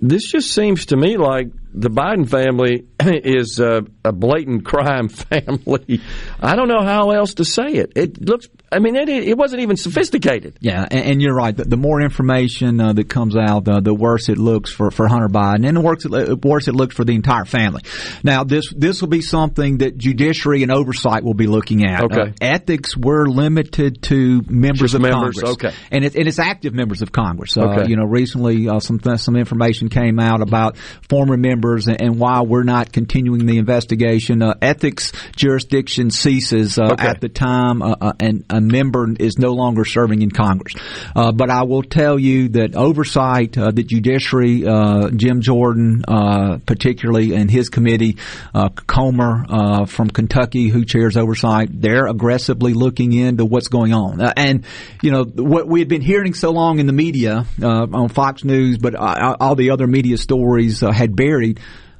This just seems to me like the Biden family is uh, a blatant crime family. I don't know how else to say it. It looks, I mean, it, it wasn't even sophisticated. Yeah, and, and you're right. The, the more information uh, that comes out, uh, the worse it looks for, for Hunter Biden, and the worse it, worse it looks for the entire family. Now, this this will be something that judiciary and oversight will be looking at. Okay. Uh, ethics, we're limited to members Just of members, Congress. okay. and, it, and it's active members of Congress. Uh, Okay. You know, recently uh, some some information came out about former members members and, and why we're not continuing the investigation. Uh, ethics jurisdiction ceases uh, Okay. at the time uh, uh, and a member is no longer serving in Congress. Uh, but I will tell you that oversight, uh, the judiciary, uh, Jim Jordan, uh, particularly, and his committee, uh, Comer uh, from Kentucky, who chairs oversight, they're aggressively looking into what's going on. And you know what we had been hearing so long in the media uh, on Fox News, but uh, all the other media stories uh, had buried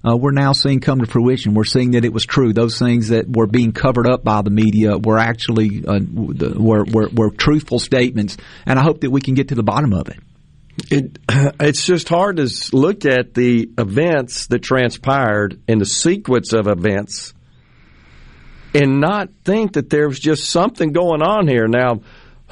uh, we're now seeing come to fruition. We're seeing that it was true. Those things that were being covered up by the media were actually uh, were, were were truthful statements, and I hope that we can get to the bottom of it. It, it's just hard to look at the events that transpired and the sequence of events and not think that there's just something going on here. Now,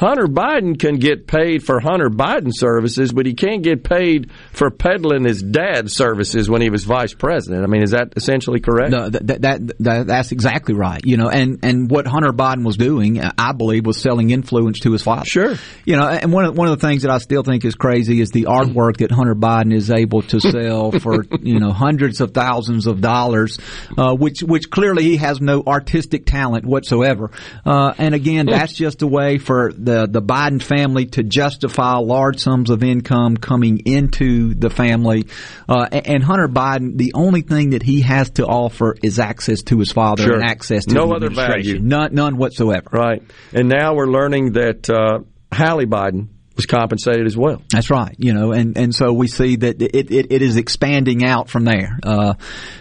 Hunter Biden can get paid for Hunter Biden services, but he can't get paid for peddling his dad's services when he was vice president. I mean, is that essentially correct? No, that, that, that, that that's exactly right. You know, and and what Hunter Biden was doing, I believe, was selling influence to his father. Sure. You know, and one of one of the things that I still think is crazy is the artwork that Hunter Biden is able to sell for you know hundreds of thousands of dollars, uh, which which clearly he has no artistic talent whatsoever. Uh, and again, that's just a way for the the Biden family to justify large sums of income coming into the family. Uh, and, Hunter Biden, the only thing that he has to offer is access to his father Sure. and access to his father. No the other value. None, none whatsoever. Right. And now we're learning that uh, Hallie Biden was compensated as well. That's right. You know, and, and so we see that it, it, it is expanding out from there. Uh,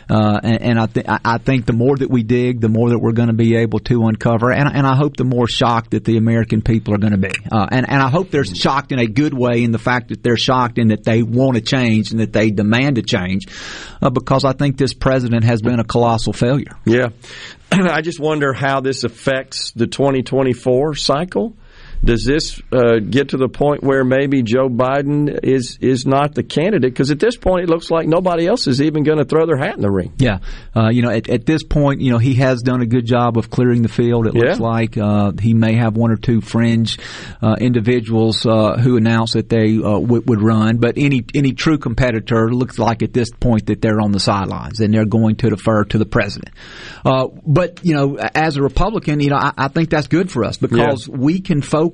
uh, and, and I, th- I I think the more that we dig, the more that we're going to be able to uncover. And, and I hope the more shocked that the American people are going to be. Uh, and, and I hope they're shocked in a good way in the fact that they're shocked and that they want to change and that they demand a change. Uh, because I think this president has been a colossal failure. Yeah. I just wonder how this affects the 2024 cycle. Does this uh, get to the point where maybe Joe Biden is is not the candidate? Because at this point, it looks like nobody else is even going to throw their hat in the ring. Yeah, uh, you know, at, at this point, you know, he has done a good job of clearing the field. It looks Yeah. like uh, he may have one or two fringe uh, individuals uh, who announce that they uh, w- would run, but any any true competitor looks like at this point that they're on the sidelines and they're going to defer to the president. Uh, but you know, as a Republican, you know, I, I think that's good for us because we can focus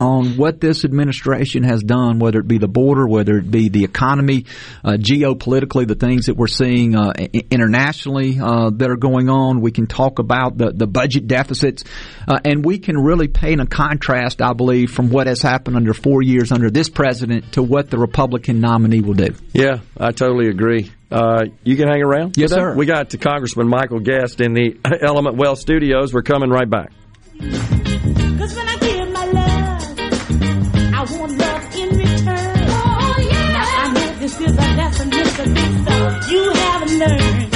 on what this administration has done, whether it be the border, whether it be the economy, uh, geopolitically, the things that we're seeing uh, internationally uh, that are going on. We can talk about the, the budget deficits, uh, and we can really paint a contrast, I believe, from what has happened under four years under this president to what the Republican nominee will do. Yeah, I totally agree. Uh, you can hang around. Yes, today? sir. We got to Congressman Michael Guest in the Element Wealth Studios. We're coming right back. You haven't learned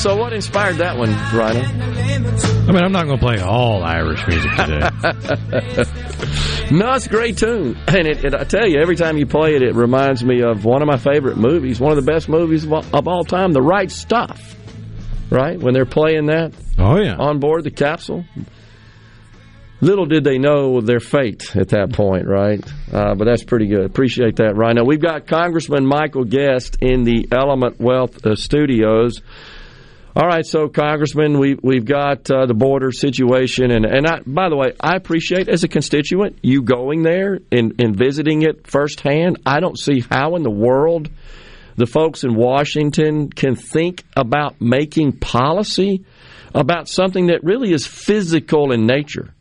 So what inspired that one, Rhino? I mean, I'm not going to play all Irish music today. No, it's a great tune, and it, it, I tell you, every time you play it, it reminds me of one of my favorite movies, one of the best movies of all, of all time, The Right Stuff. Right when they're playing that oh yeah, on board the capsule. Little did they know their fate at that point, right? Uh, but that's pretty good. Appreciate that, Rhino. We've got Congressman Michael Guest in the Element Wealth uh, studios. All right, so Congressman, we we've got uh, the border situation, and and I, by the way, I appreciate as a constituent you going there and, and visiting it firsthand. I don't see how in the world the folks in Washington can think about making policy about something that really is physical in nature.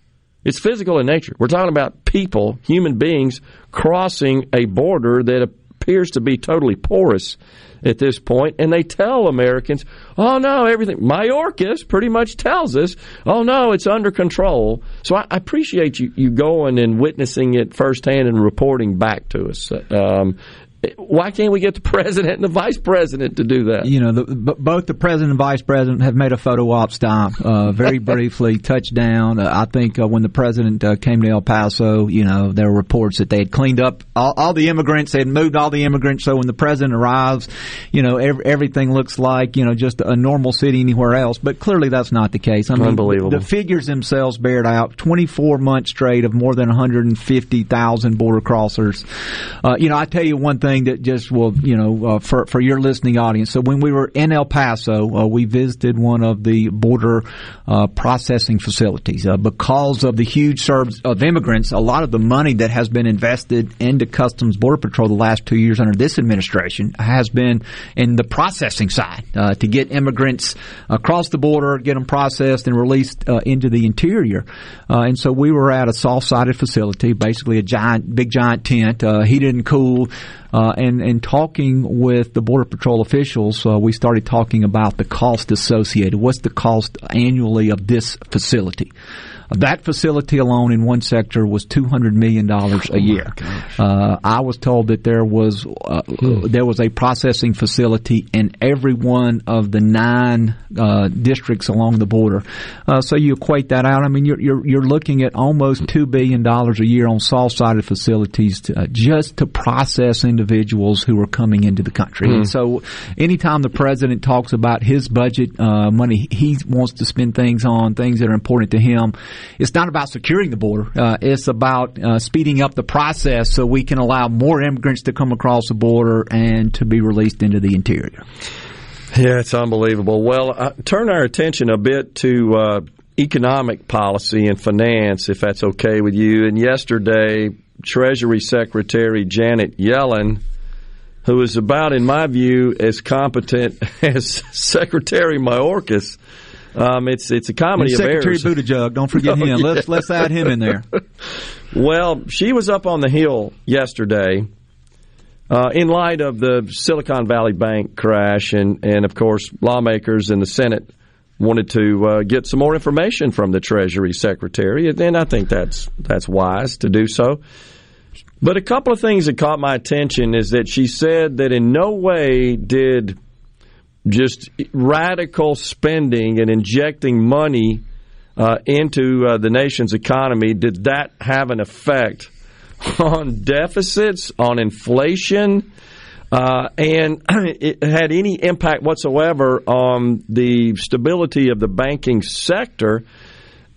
It's physical in nature. We're talking about people, human beings, crossing a border that appears to be totally porous at this point, and they tell Americans, "Oh no, everything." Mayorkas pretty much tells us, "Oh no, it's under control." So I, appreciate you you going and witnessing it firsthand and reporting back to us. Um, why can't we get the president and the vice president to do that? You know, the, b- both the president and vice president have made a photo op stop uh, very briefly, touchdown. Uh, I think uh, when the president uh, came to El Paso, you know, there were reports that they had cleaned up all, all, the immigrants, they had moved all the immigrants. So when the president arrives, you know, every, everything looks like, you know, just a normal city anywhere else. But clearly that's not the case. I mean, Unbelievable. The figures themselves bear it out 24 months straight of more than 150,000 border crossers. Uh, you know, I tell you one thing that just will, you know, uh, for for your listening audience. So when we were in El Paso, uh, we visited one of the border uh, processing facilities uh, because of the huge surge of immigrants. A lot of the money that has been invested into Customs Border Patrol the last two years under this administration has been in the processing side uh, to get immigrants across the border, get them processed and released uh, into the interior. and so we were at a soft-sided facility, basically a giant, big giant tent, heated and cooled. Uh, and, and talking with the Border Patrol officials, uh, we started talking about the cost associated. What's the cost annually of this facility? That facility alone in one sector was two hundred million dollars a year. Uh, I was told that there was uh, there was a processing facility in every one of the nine uh, districts along the border. Uh, so you equate that out. I mean, you're you're, you're looking at almost two billion dollars a year on soft-sided facilities to, uh, just to process individuals who are coming into the country. Hmm. So, anytime the president talks about his budget uh, money, he wants to spend things on things that are important to him it's not about securing the border. Uh, it's about uh, speeding up the process so we can allow more immigrants to come across the border and to be released into the interior. Yeah, it's unbelievable. Well, uh, turn our attention a bit to uh, economic policy and finance, if that's okay with you. And yesterday, Treasury Secretary Janet Yellen, who is about, in my view, as competent as Secretary Mayorkas, um, it's it's a comedy and of Secretary errors. Buttigieg, don't forget Oh, him. yeah. Let's let's add him in there. Well, she was up on the Hill yesterday uh, in light of the Silicon Valley Bank crash, and, and of course, lawmakers in the Senate wanted to uh, get some more information from the Treasury Secretary, and I think that's that's wise to do so. But a couple of things that caught my attention is that she said that in no way did just radical spending and injecting money uh, into uh, the nation's economy did that have an effect on deficits, on inflation, uh, and it had any impact whatsoever on the stability of the banking sector.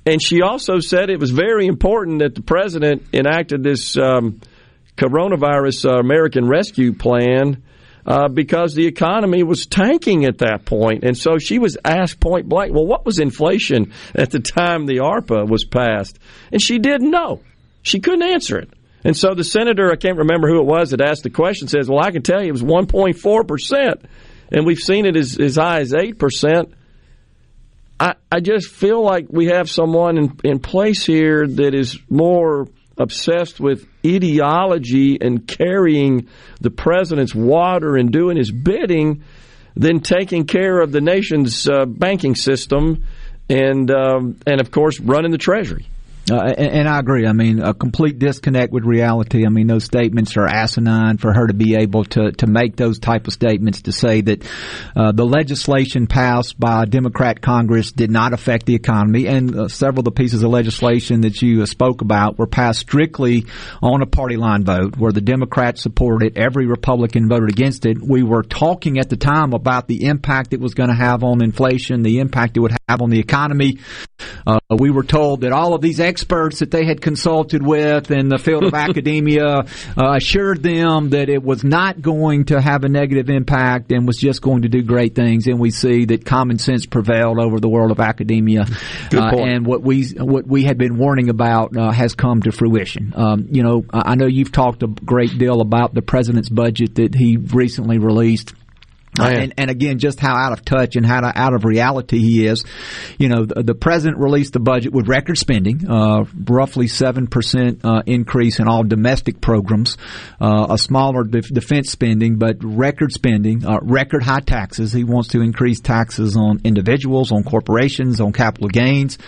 And she also said it was very important that the president enacted this um, coronavirus uh, American Rescue Plan uh, because the economy was tanking at that point. And so she was asked point blank, well, what was inflation at the time the ARPA was passed? And she didn't know. She couldn't answer it. And so the senator, I can't remember who it was that asked the question, says, well, I can tell you it was 1.4%. And we've seen it as, as high as 8%. I, I just feel like we have someone in, in place here that is more obsessed with ideology and carrying the president's water and doing his bidding than taking care of the nation's uh, banking system and um, and of course running the treasury. Uh, and, and I agree. I mean, a complete disconnect with reality. I mean, those statements are asinine for her to be able to, to make those type of statements to say that uh, the legislation passed by Democrat Congress did not affect the economy, and uh, several of the pieces of legislation that you uh, spoke about were passed strictly on a party line vote, where the Democrats supported it, every Republican voted against it. We were talking at the time about the impact it was going to have on inflation, the impact it would have on the economy. Uh, we were told that all of these experts that they had consulted with in the field of academia uh, assured them that it was not going to have a negative impact and was just going to do great things. And we see that common sense prevailed over the world of academia. Uh, and what we what we had been warning about uh, has come to fruition. Um, you know, I I know you've talked a great deal about the president's budget that he recently released. Uh, and, and again, just how out of touch and how to, out of reality he is. You know, the, the president released the budget with record spending, uh, roughly seven percent uh, increase in all domestic programs, uh, a smaller def- defense spending, but record spending, uh, record high taxes. He wants to increase taxes on individuals, on corporations, on capital gains.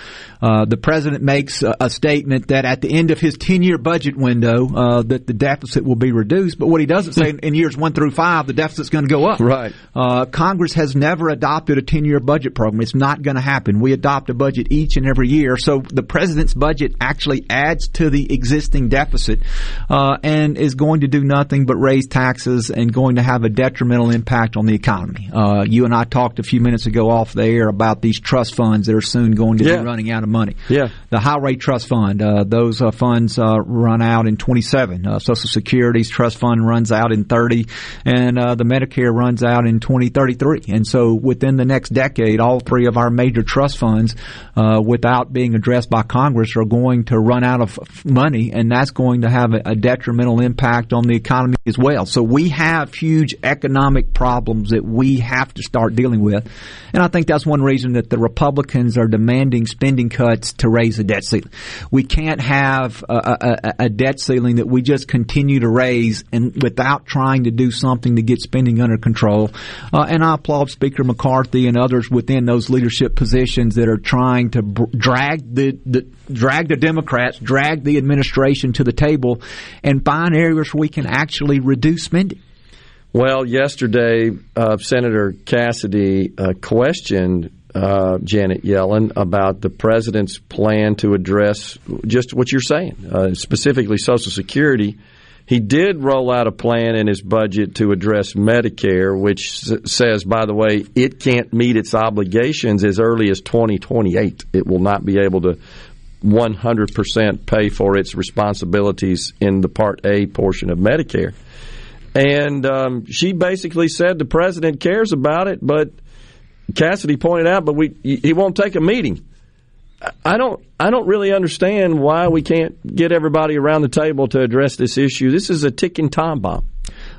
Uh, the president makes a, a statement that at the end of his ten-year budget window, that the deficit will be reduced. But what he doesn't say in years one through five, the deficit's going to go up. Right. Uh, Congress has never adopted a 10 year budget program. It's not going to happen. We adopt a budget each and every year. So the president's budget actually adds to the existing deficit uh, and is going to do nothing but raise taxes and going to have a detrimental impact on the economy. Uh, you and I talked a few minutes ago off the air about these trust funds that are soon going to Yeah. be running out of money. Yeah. The Highway Trust Fund, uh, those uh, funds uh, run out in 27. Uh, Social Security's trust fund runs out in 30, and uh, the Medicare runs out in 2033. And so within the next decade, all three of our major trust funds, uh, without being addressed by Congress, are going to run out of money, and that's going to have a, detrimental impact on the economy as well. So we have huge economic problems that we have to start dealing with. And I think that's one reason that the Republicans are demanding spending cuts to raise the debt ceiling. We can't have a, a- a debt ceiling that we just continue to raise and without trying to do something to get spending under control. Uh, and I applaud Speaker McCarthy and others within those leadership positions that are trying to br- drag the, the drag the Democrats, drag the administration to the table, and find areas where we can actually reduce spending. Well, yesterday, uh, Senator Cassidy uh, questioned uh, Janet Yellen about the president's plan to address just what you're saying, uh, specifically Social Security. He did roll out a plan in his budget to address Medicare, which says, by the way, it can't meet its obligations as early as 2028. It will not be able to 100% pay for its responsibilities in the Part A portion of Medicare. And um, she basically said the president cares about it, but Cassidy pointed out, but we he won't take a meeting. I don't I don't really understand why we can't get everybody around the table to address this issue. This is a ticking time bomb.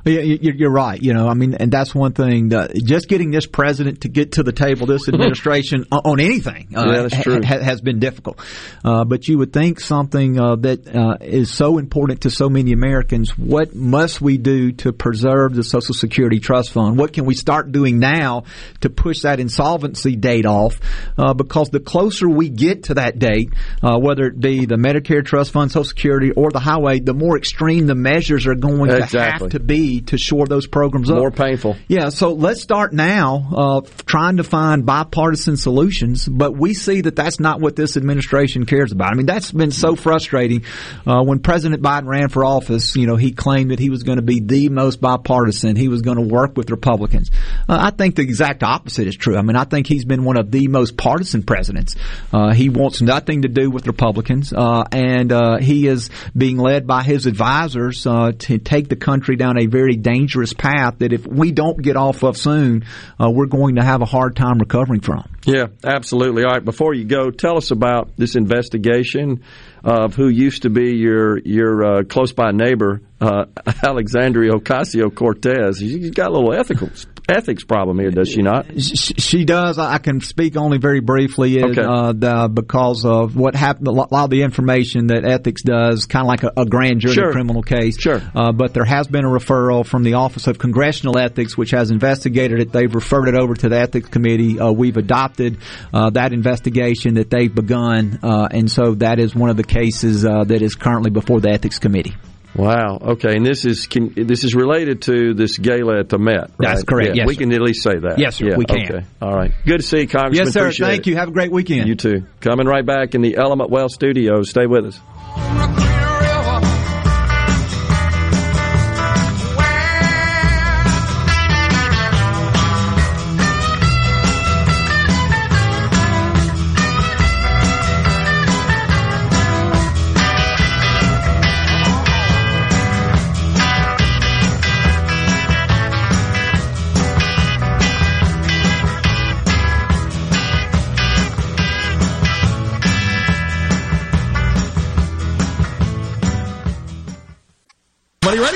You're you're right. You know, I mean, and that's one thing. That just getting this president to get to the table, this administration on on anything, uh, Yeah, that's true. ha- has been difficult. Uh, but you would think something uh, that uh, is so important to so many Americans. What must we do to preserve the Social Security Trust Fund? What can we start doing now to push that insolvency date off? Uh, because the closer we get to that date, uh, whether it be the Medicare Trust Fund, Social Security, or the highway, the more extreme the measures are going to have to be to shore those programs up. More painful. Yeah, so let's start now uh, trying to find bipartisan solutions, but we see that that's not what this administration cares about. I mean, that's been so frustrating. Uh, when President Biden ran for office, you know, he claimed that he was going to be the most bipartisan. He was going to work with Republicans. Uh, I think the exact opposite is true. I mean, I think he's been one of the most partisan presidents. Uh, he wants nothing to do with Republicans, uh, and uh, he is being led by his advisors uh, to take the country down a very dangerous path that if we don't get off of soon, uh, we're going to have a hard time recovering from. Yeah, absolutely. All right, before you go, tell us about this investigation of who used to be your your uh, close by neighbor, uh, Alexandria Ocasio Cortez. She's got a little ethical ethics problem here, does she not? She, does. I can speak only very briefly, Okay. uh, the, because of what happened. A lot lot of the information that ethics does, kind of like a, a grand jury Sure. criminal case. Sure. Uh, but there has been a referral from the Office of Congressional Ethics, which has investigated it. They've referred it over to the Ethics Committee. Uh, we've adopted uh, that investigation that they've begun, uh, and so that is one of the cases uh, that is currently before the Ethics Committee. Wow. Okay, and this is can, this is related to this gala at the Met. Right? That's correct, Yeah, yes, we sir. can at least say that. Yes, sir, Yeah, we can. Okay. All right. Good to see you, Congressman. Yes, sir. Appreciate Thank it. you. Have a great weekend. You too. Coming right back in the Element Wealth studios. Stay with us.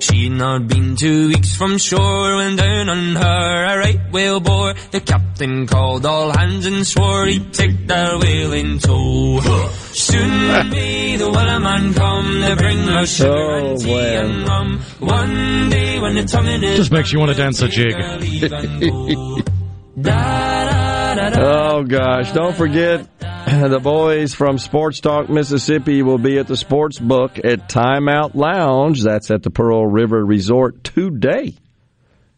She'd not been two weeks from shore when down on her a right whale bore. The captain called all hands and swore he'd take that whale in tow. Soon may the Wellerman come to bring us sugar Oh, and tea and rum. One day when the tonguing is Just makes you want to dance a jig. Oh gosh! Don't forget, the boys from Sports Talk Mississippi will be at the Sports Book at Timeout Lounge. That's at the Pearl River Resort today.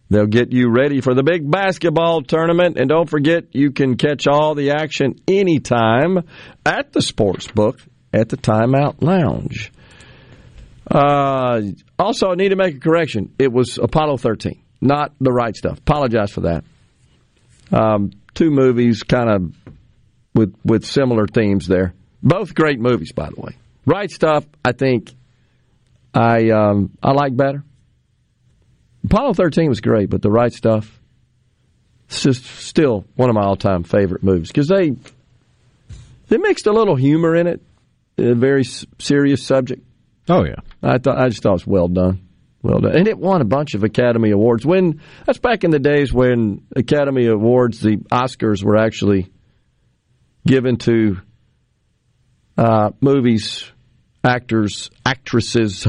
They'll get you ready for the big basketball tournament, and don't forget, you can catch all the action anytime at the Sports Book at the Timeout Lounge. Uh, also, I need to make a correction. It was Apollo 13, not the right stuff. Apologize for that. Um, two movies, kind of with with similar themes there. Both great movies, by the way. Right stuff, I think I um, I like better. Apollo 13 was great, but the right stuff, it's just still one of my all time favorite movies because they they mixed a little humor in it, a very serious subject. Oh yeah, I thought I just thought it was well done, well done, and it won a bunch of Academy Awards. When that's back in the days when Academy Awards, the Oscars were actually given to uh, movies, actors, actresses,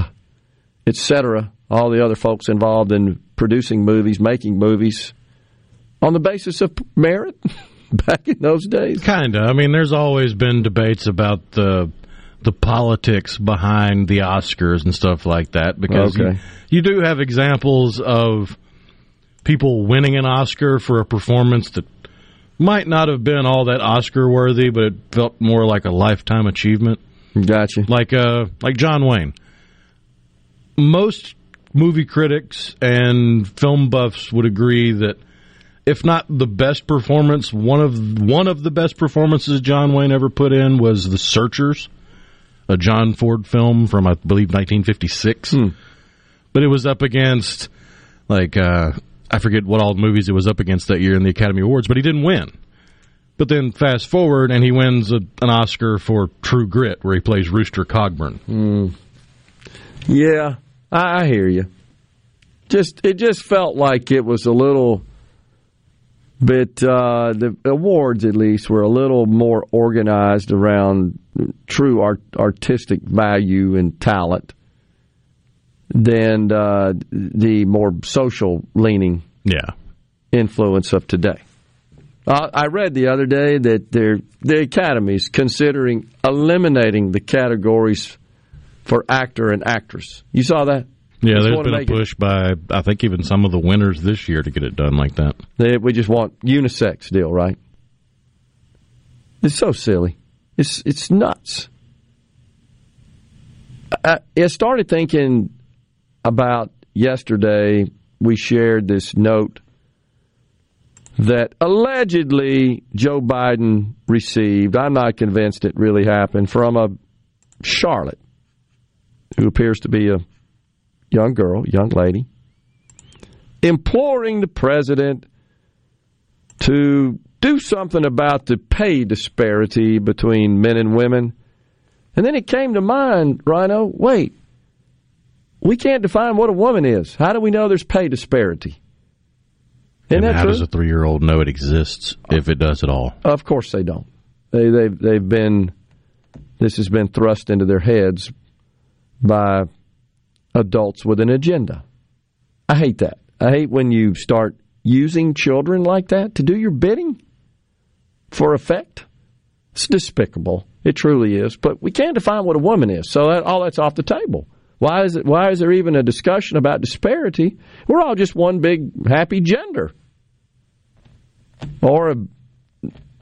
etc. All the other folks involved in producing movies, making movies, on the basis of merit. back in those days, Kinda. I mean, there's always been debates about the the politics behind the Oscars and stuff like that because Okay. you, you do have examples of people winning an Oscar for a performance that might not have been all that Oscar worthy, but it felt more like a lifetime achievement. Gotcha. Like uh, like John Wayne. Most movie critics and film buffs would agree that if not the best performance, one of one of the best performances John Wayne ever put in was The Searchers, a John Ford film from I believe 1956. But it was up against like uh, I forget what all movies it was up against that year in the Academy Awards, but he didn't win. But then fast forward and he wins a, an Oscar for True Grit, where he plays Rooster Cogburn. Mm. Yeah, I, I hear you. Just it just felt like it was a little bit. Uh, the awards, at least, were a little more organized around true art, artistic value and talent than uh, the more social leaning yeah influence of today. Uh, I read the other day that they're, the Academy's considering eliminating the categories for actor and actress. You saw that? Yeah, there's been a make it- push by I think even some of the winners this year to get it done like that. They, we just want unisex deal, right? It's so silly. It's it's nuts. I, I started thinking about yesterday. We shared this note that allegedly Joe Biden received. I'm not convinced it really happened from a Charlotte who appears to be a young girl, young lady, imploring the president to do something about the pay disparity between men and women. And then it came to mind, Rhino, wait, we can't define what a woman is. How do we know there's pay disparity? Isn't and how true? does a three year old know it exists if it does at all? Of course they don't. They they've they've been this has been thrust into their heads by adults with an agenda. I hate that. I hate when you start using children like that to do your bidding for effect. It's despicable. It truly is. But we can't define what a woman is, so that, all that's off the table. Why is it? Why is there even a discussion about disparity? We're all just one big happy gender, or a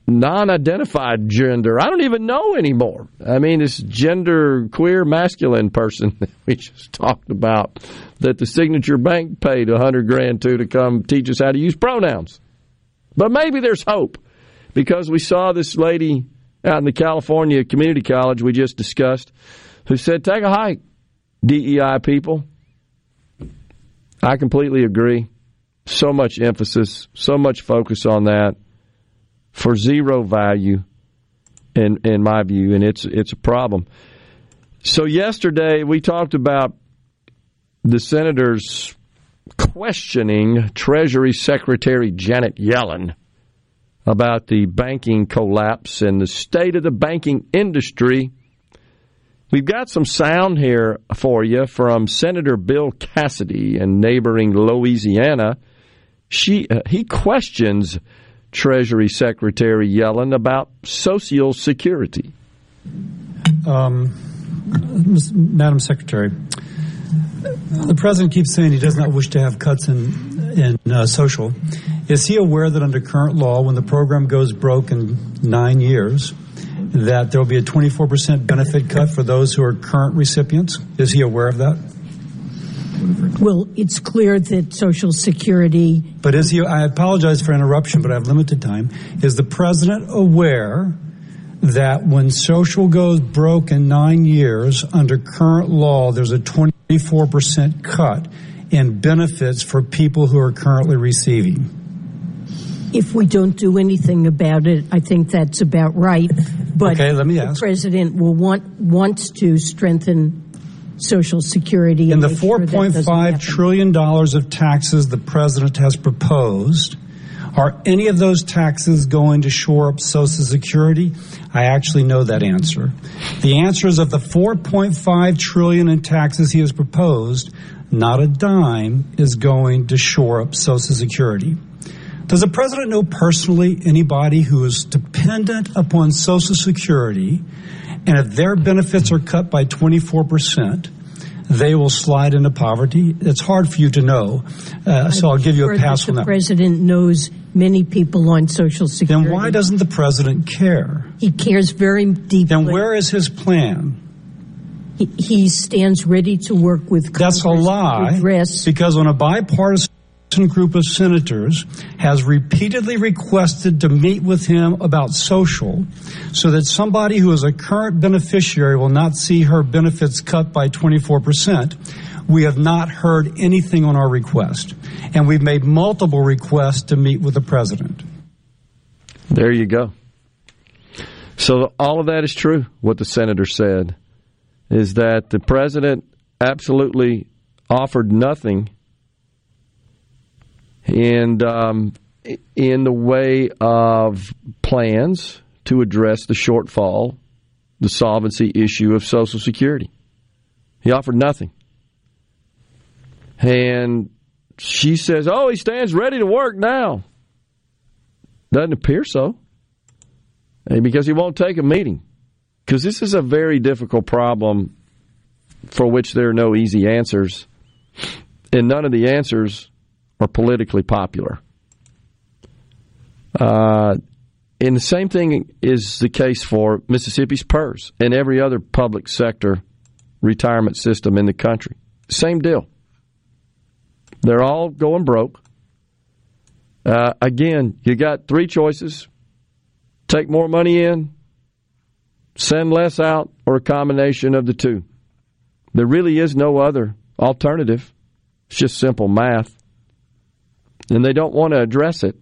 non identified gender. I don't even know anymore. I mean, this gender queer masculine person that we just talked about that the Signature Bank paid a hundred grand to to come teach us how to use pronouns. But maybe there's hope because we saw this lady out in the California Community College we just discussed who said, Take a hike, DEI people. I completely agree. So much emphasis, so much focus on that for zero value in in my view, and it's it's a problem. So yesterday we talked about the senators questioning Treasury Secretary Janet Yellen about the banking collapse and the state of the banking industry. We've got some sound here for you from Senator Bill Cassidy in neighboring Louisiana. She uh, he questions Treasury Secretary Yellen about Social Security. Um, Madam Secretary, the president keeps saying he does not wish to have cuts in in uh, social. Is he aware that under current law, when the program goes broke in nine years, that there will be a 24% benefit cut for those who are current recipients? Is he aware of that? Well, it's clear that Social Security. But is he? I apologize for interruption, but I have limited time. Is the president aware that when social goes broke in nine years under current law, there's a 24% cut in benefits for people who are currently receiving? If we don't do anything about it, I think that's about right. But okay, let me the ask. president will want wants to strengthen Social Security. In and the make sure that doesn't $4.5 happen. dollars of taxes the president has proposed, are any of those taxes going to shore up Social Security? I actually know that answer. The answer is of the 4.5 trillion in taxes he has proposed, not a dime is going to shore up Social Security. Does the president know personally anybody who is dependent upon Social Security and if their benefits are cut by 24%, they will slide into poverty? It's hard for you to know. Uh, so I'll give you a pass that on the that. president knows many people on Social Security. Then why doesn't the president care? he cares very deeply? Then where is his plan? He, he stands ready to work with That's a Congress lie. Because on a bipartisan group of senators has repeatedly requested to meet with him about social so that somebody who is a current beneficiary will not see her benefits cut by 24%, we have not heard anything on our request. And we've made multiple requests to meet with the president. There you go. So all of that is true. What the senator said is that the president absolutely offered nothing in um, in the way of plans to address the shortfall, the solvency issue of Social Security. He offered nothing, and she says, "Oh, he stands ready to work now." Doesn't appear so. And because he won't take a meeting. Because this is a very difficult problem for which there are no easy answers. And none of the answers are politically popular. Uh, and the same thing is the case for Mississippi's PERS and every other public sector retirement system in the country. Same deal. They're all going broke. Uh, again, you got three choices take more money in, send less out, or a combination of the two. There really is no other alternative. It's just simple math. And they don't want to address it.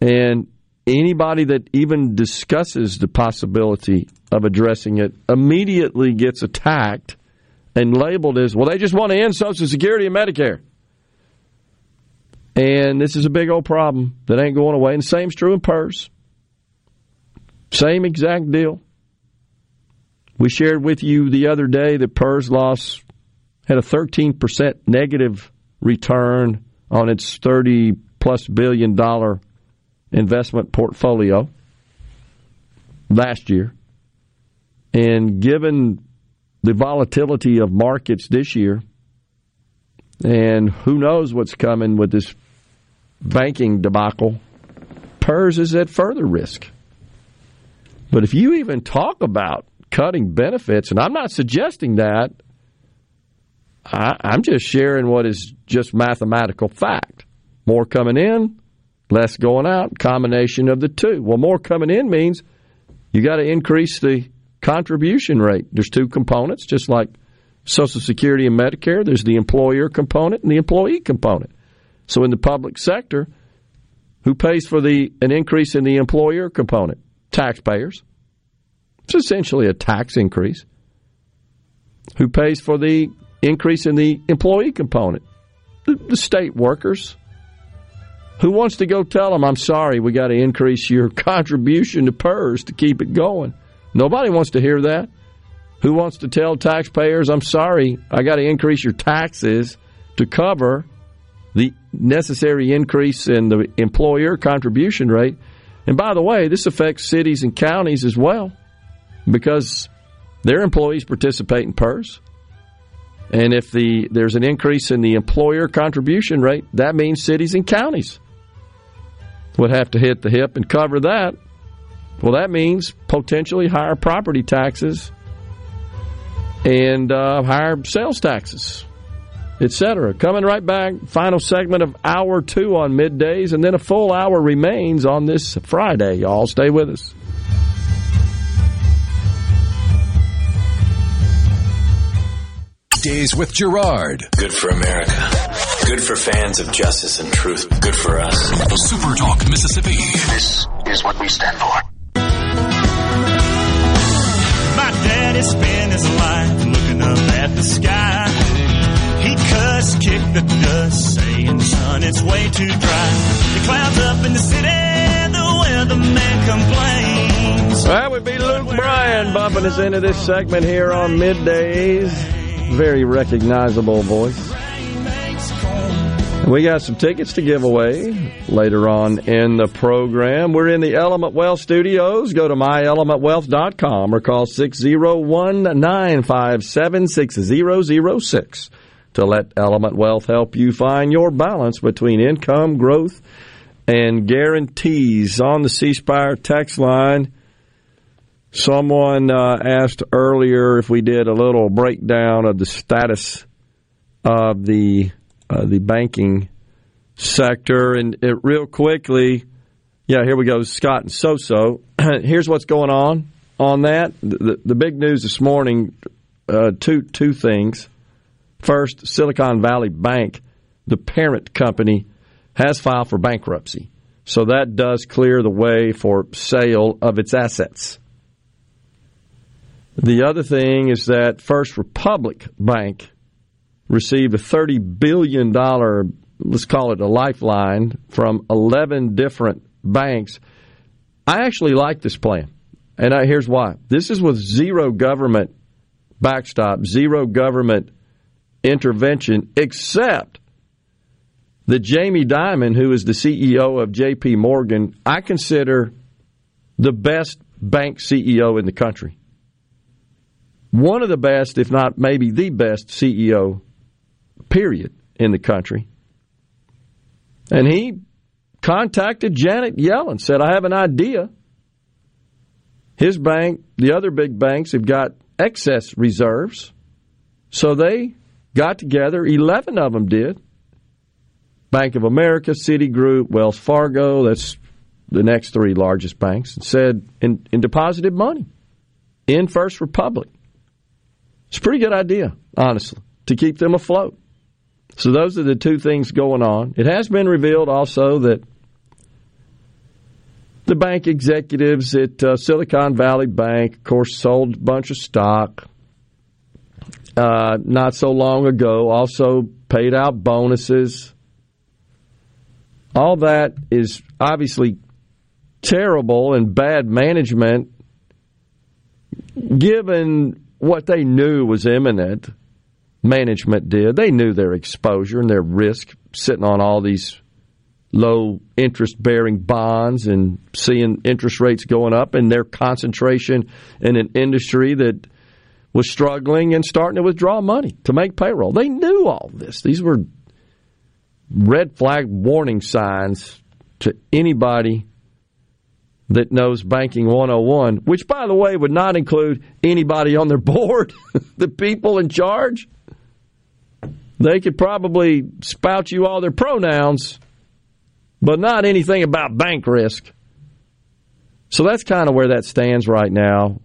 And anybody that even discusses the possibility of addressing it immediately gets attacked and labeled as, well, they just want to end Social Security and Medicare. And this is a big old problem that ain't going away. And same's true in PERS. Same exact deal. We shared with you the other day that PERS loss had a 13% negative return on its 30 plus billion dollar investment portfolio last year. And given the volatility of markets this year, and who knows what's coming with this banking debacle PERS is at further risk. But if you even talk about cutting benefits, and I'm not suggesting that, I, I'm just sharing what is just mathematical fact. More coming in, less going out, combination of the two. Well, more coming in means you got to increase the contribution rate. There's two components, just like Social Security and Medicare. There's the employer component and the employee component. So in the public sector, who pays for the an increase in the employer component? Taxpayers. It's essentially a tax increase. Who pays for the increase in the employee component? The, the state workers. Who wants to go tell them, I'm sorry, we got to increase your contribution to PERS to keep it going? Nobody wants to hear that. Who wants to tell taxpayers, I'm sorry, I got to increase your taxes to cover the necessary increase in the employer contribution rate? And by the way, this affects cities and counties as well because their employees participate in PERS. And if the there's an increase in the employer contribution rate, that means cities and counties would have to hit the hip and cover that. Well, that means potentially higher property taxes and uh, higher sales taxes, etc. Coming right back, final segment of hour two on middays, and then a full hour remains on this Friday. Y'all stay with us. Days with Gerard. Good for America. Good for fans of justice and truth. Good for us. Super Talk Mississippi. This is what we stand for. My daddy spent his life looking up at the sky. He cussed, kicked the dust, saying, son, it's way too dry. The clouds up in the city, the weatherman complains. That would be Luke Bryan bumping us into this segment here on middays. Very recognizable voice. We got some tickets to give away later on in the program. We're in the Element Wealth studios. Go to myelementwealth.com or call 601 957 6006 to let Element Wealth help you find your balance between income, growth, and guarantees. On the C Spire text line, someone uh, asked earlier if we did a little breakdown of the status of the uh, the banking sector, and it, real quickly, yeah, here we go, Scott and Soso. Here's what's going on on that. The, the big news this morning: uh, two two things. First, Silicon Valley Bank, the parent company, has filed for bankruptcy. So that does clear the way for sale of its assets. The other thing is that First Republic Bank received a $30 billion, let's call it a lifeline, from 11 different banks. I actually like this plan. And I, here's why. This is with zero government backstop, zero government intervention, except that Jamie Dimon, who is the CEO of JP Morgan, I consider the best bank CEO in the country. One of the best, if not maybe the best CEO, period, in the country. And he contacted Janet Yellen, said, I have an idea. His bank, the other big banks, have got excess reserves. So they got together, 11 of them did. Bank of America, Citigroup, Wells Fargo, that's the next three largest banks, and said, and, and deposited money in First Republic. It's a pretty good idea, honestly, to keep them afloat. So those are the two things going on. It has been revealed also that the bank executives at uh, Silicon Valley Bank, of course, sold a bunch of stock uh, not so long ago, also paid out bonuses. All that is obviously terrible and bad management given what they knew was imminent management did. They knew their exposure and their risk sitting on all these low interest bearing bonds and seeing interest rates going up and their concentration in an industry that was struggling and starting to withdraw money to make payroll. They knew all this. These were red flag warning signs to anybody that knows banking 101, which, by the way, would not include anybody on their board, the people in charge. They could probably spout you all their pronouns, but not anything about bank risk. So that's kind of where that stands right now,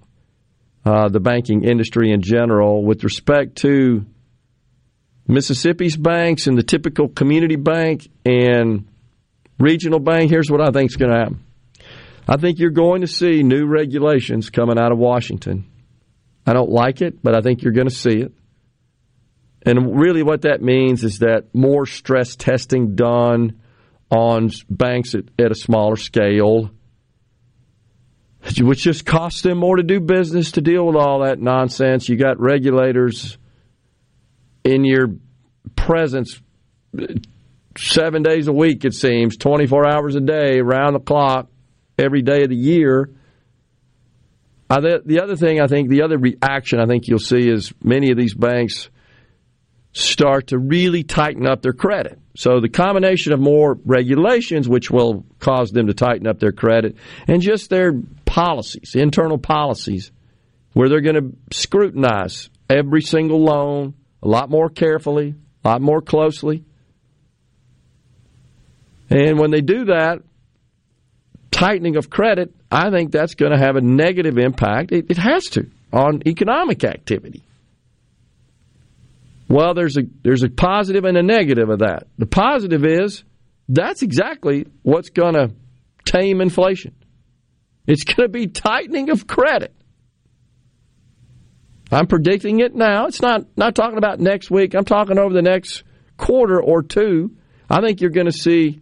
uh, the banking industry in general, with respect to Mississippi's banks and the typical community bank and regional bank. Here's what I think is going to happen. I think you're going to see new regulations coming out of Washington. I don't like it, but I think you're going to see it. And really, what that means is that more stress testing done on banks at, at a smaller scale, which just costs them more to do business to deal with all that nonsense. You got regulators in your presence uh, seven days a week, it seems, 24 hours a day, around the clock, every day of the year. I th- the other thing I think, the other reaction I think you'll see is many of these banks start to really tighten up their credit. So the combination of more regulations, which will cause them to tighten up their credit, and just their policies, internal policies, where they're going to scrutinize every single loan a lot more carefully, a lot more closely. And when they do that, tightening of credit, I think that's going to have a negative impact. It, it has to on economic activity. Well, there's a there's a positive and a negative of that. The positive is that's exactly what's going to tame inflation. It's going to be tightening of credit. I'm predicting it now. It's not not talking about next week. I'm talking over the next quarter or two. I think you're going to see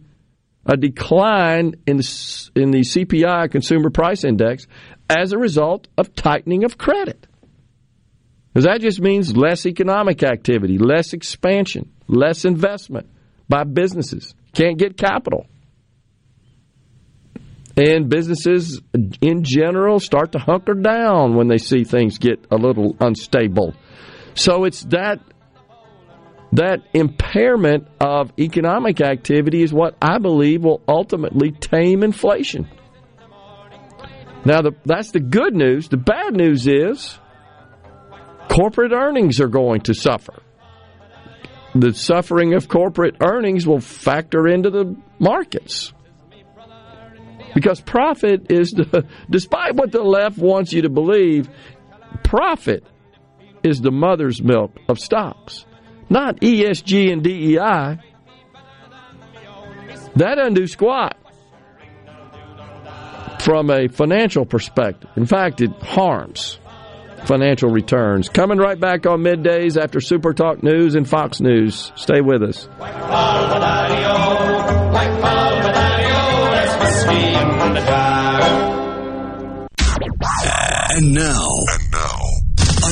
a decline in the, in the CPI consumer price index as a result of tightening of credit. Because that just means less economic activity, less expansion, less investment by businesses. Can't get capital. And businesses in general start to hunker down when they see things get a little unstable. So it's that that impairment of economic activity is what I believe will ultimately tame inflation. Now, the, that's the good news. The bad news is corporate earnings are going to suffer. The suffering of corporate earnings will factor into the markets. Because profit is, the, despite what the left wants you to believe, profit is the mother's milk of stocks not ESG and DEI. That undo squat from a financial perspective. In fact, it harms financial returns. Coming right back on middays after Super Talk News and Fox News. Stay with us. And now, and now,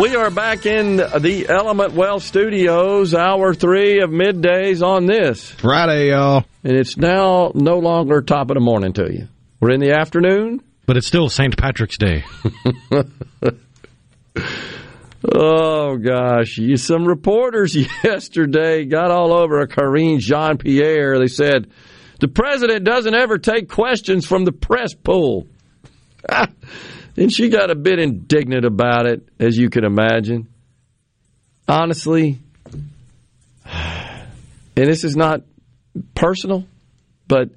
We are back in the Element Wealth Studios, hour three of middays on this Friday, y'all. And it's now no longer top of the morning to you. We're in the afternoon, but it's still St. Patrick's Day. oh gosh, you, some reporters yesterday got all over a Karine Jean Pierre. They said the president doesn't ever take questions from the press pool. And she got a bit indignant about it, as you can imagine. Honestly, and this is not personal, but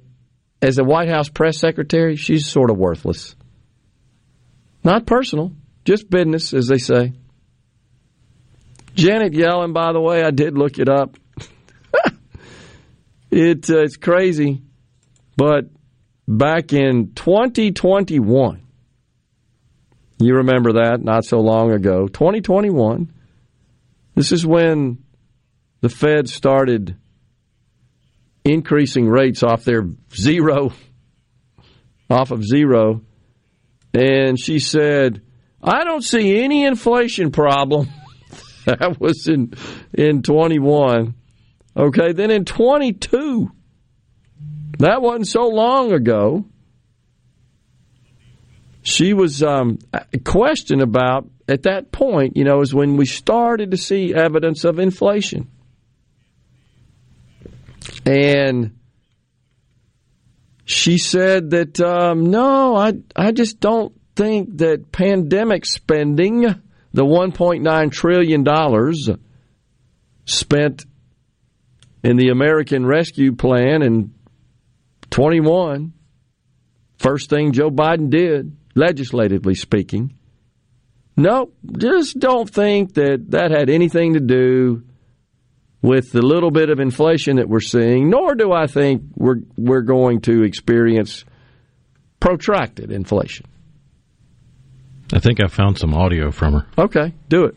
as a White House press secretary, she's sort of worthless. Not personal, just business, as they say. Janet Yellen, by the way, I did look it up. it, uh, it's crazy, but back in 2021, You remember that not so long ago. 2021. This is when the Fed started increasing rates off their zero, off of zero. And she said, I don't see any inflation problem. that was in in 21. Okay, then in 22, that wasn't so long ago. She was um, questioned about at that point. You know, is when we started to see evidence of inflation, and she said that um, no, I I just don't think that pandemic spending, the 1.9 trillion dollars spent in the American Rescue Plan in 21, first thing Joe Biden did, legislatively speaking. No, just don't think that that had anything to do with the little bit of inflation that we're seeing, nor do I think we're we're going to experience protracted inflation. I think I found some audio from her. Okay, do it.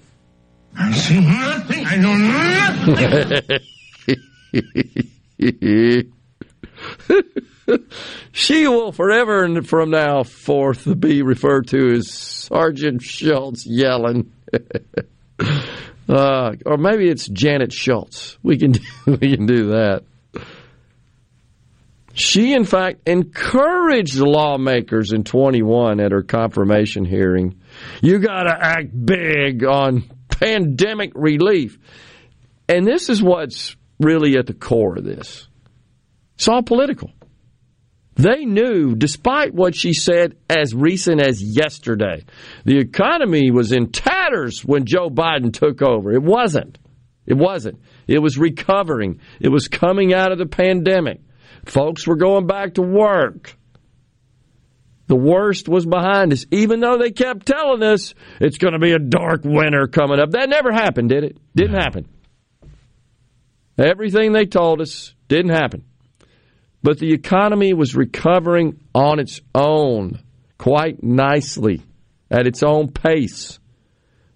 I see nothing. I know nothing. she will forever and from now forth be referred to as Sergeant Schultz yelling. uh, or maybe it's Janet Schultz. We can do, we can do that. She, in fact, encouraged lawmakers in 21 at her confirmation hearing. You got to act big on pandemic relief. And this is what's really at the core of this. It's all political. They knew, despite what she said as recent as yesterday, the economy was in tatters when Joe Biden took over. It wasn't. It wasn't. It was recovering. It was coming out of the pandemic. Folks were going back to work. The worst was behind us, even though they kept telling us it's going to be a dark winter coming up. That never happened, did it? Didn't happen. Everything they told us didn't happen. But the economy was recovering on its own quite nicely at its own pace.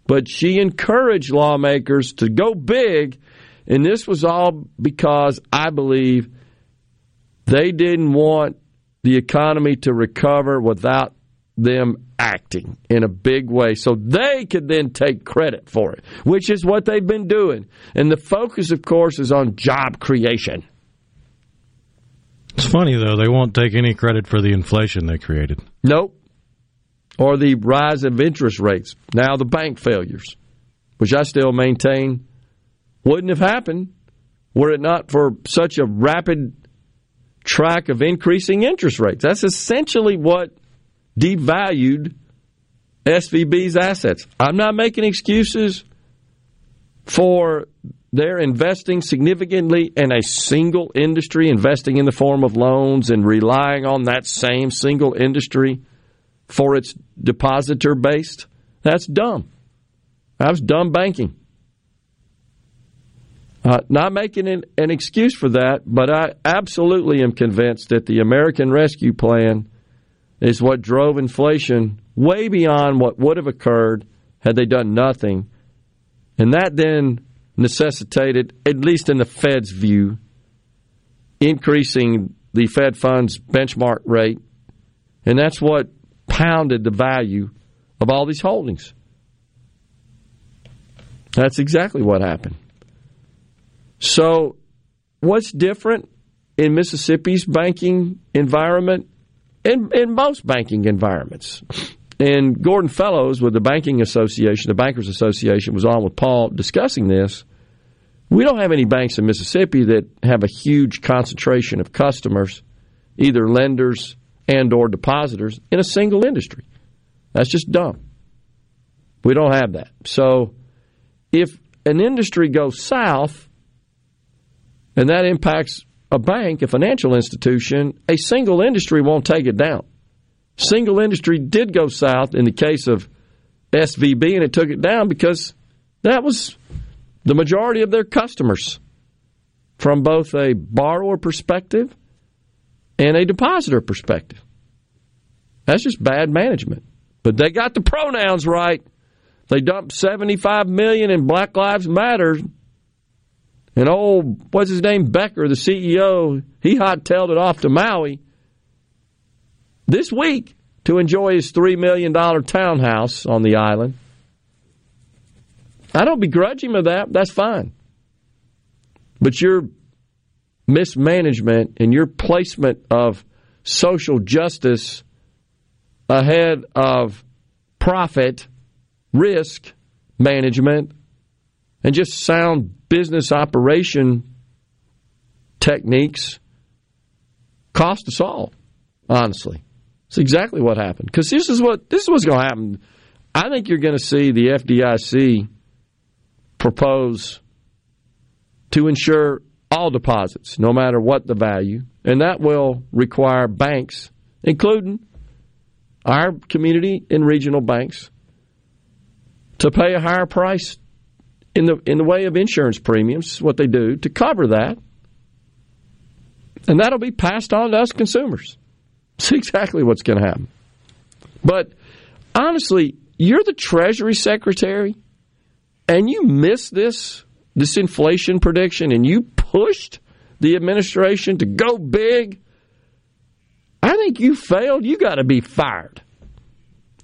But she encouraged lawmakers to go big, and this was all because I believe they didn't want the economy to recover without them acting in a big way so they could then take credit for it, which is what they've been doing. And the focus, of course, is on job creation. It's funny, though, they won't take any credit for the inflation they created. Nope. Or the rise of interest rates. Now the bank failures, which I still maintain wouldn't have happened were it not for such a rapid track of increasing interest rates. That's essentially what devalued SVB's assets. I'm not making excuses for their investing significantly in a single industry, investing in the form of loans and relying on that same single industry for its depositor based. That's dumb. That's dumb banking. Uh, not making an, an excuse for that, but I absolutely am convinced that the American Rescue Plan is what drove inflation way beyond what would have occurred had they done nothing. And that then necessitated, at least in the Fed's view, increasing the Fed funds benchmark rate. And that's what pounded the value of all these holdings. That's exactly what happened. So, what's different in Mississippi's banking environment? In, in most banking environments. And Gordon Fellows with the Banking Association, the Bankers Association, was on with Paul discussing this. We don't have any banks in Mississippi that have a huge concentration of customers, either lenders and or depositors, in a single industry. That's just dumb. We don't have that. So if an industry goes south, and that impacts a bank, a financial institution, a single industry won't take it down. Single industry did go south in the case of SVB, and it took it down because that was the majority of their customers from both a borrower perspective and a depositor perspective. That's just bad management. But they got the pronouns right. They dumped 75 million in Black Lives Matter. And old, what's his name, Becker, the CEO, he hot-tailed it off to Maui this week to enjoy his $3 million townhouse on the island. I don't begrudge him of that. That's fine. But your mismanagement and your placement of social justice ahead of profit, risk management, and just sound business operation techniques cost us all, honestly. It's exactly what happened. Because this is what this is what's going to happen. I think you're going to see the FDIC propose to insure all deposits, no matter what the value, and that will require banks, including our community and regional banks, to pay a higher price in the in the way of insurance premiums, what they do to cover that, and that'll be passed on to us consumers. It's exactly what's going to happen. But honestly, you're the Treasury Secretary, and you missed this this inflation prediction, and you pushed the administration to go big. I think you failed. You got to be fired,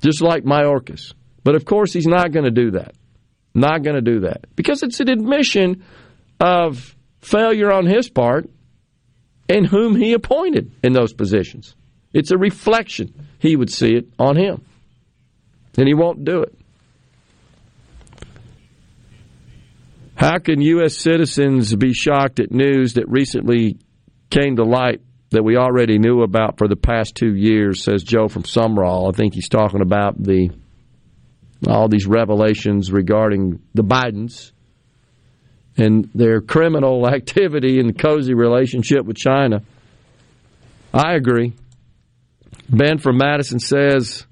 just like Mayorkas. But of course, he's not going to do that. Not going to do that because it's an admission of failure on his part and whom he appointed in those positions. It's a reflection. He would see it on him. And he won't do it. How can U.S. citizens be shocked at news that recently came to light that we already knew about for the past two years, says Joe from Sumrall. I think he's talking about the all these revelations regarding the Bidens and their criminal activity and cozy relationship with China. I agree. Ben from Madison says,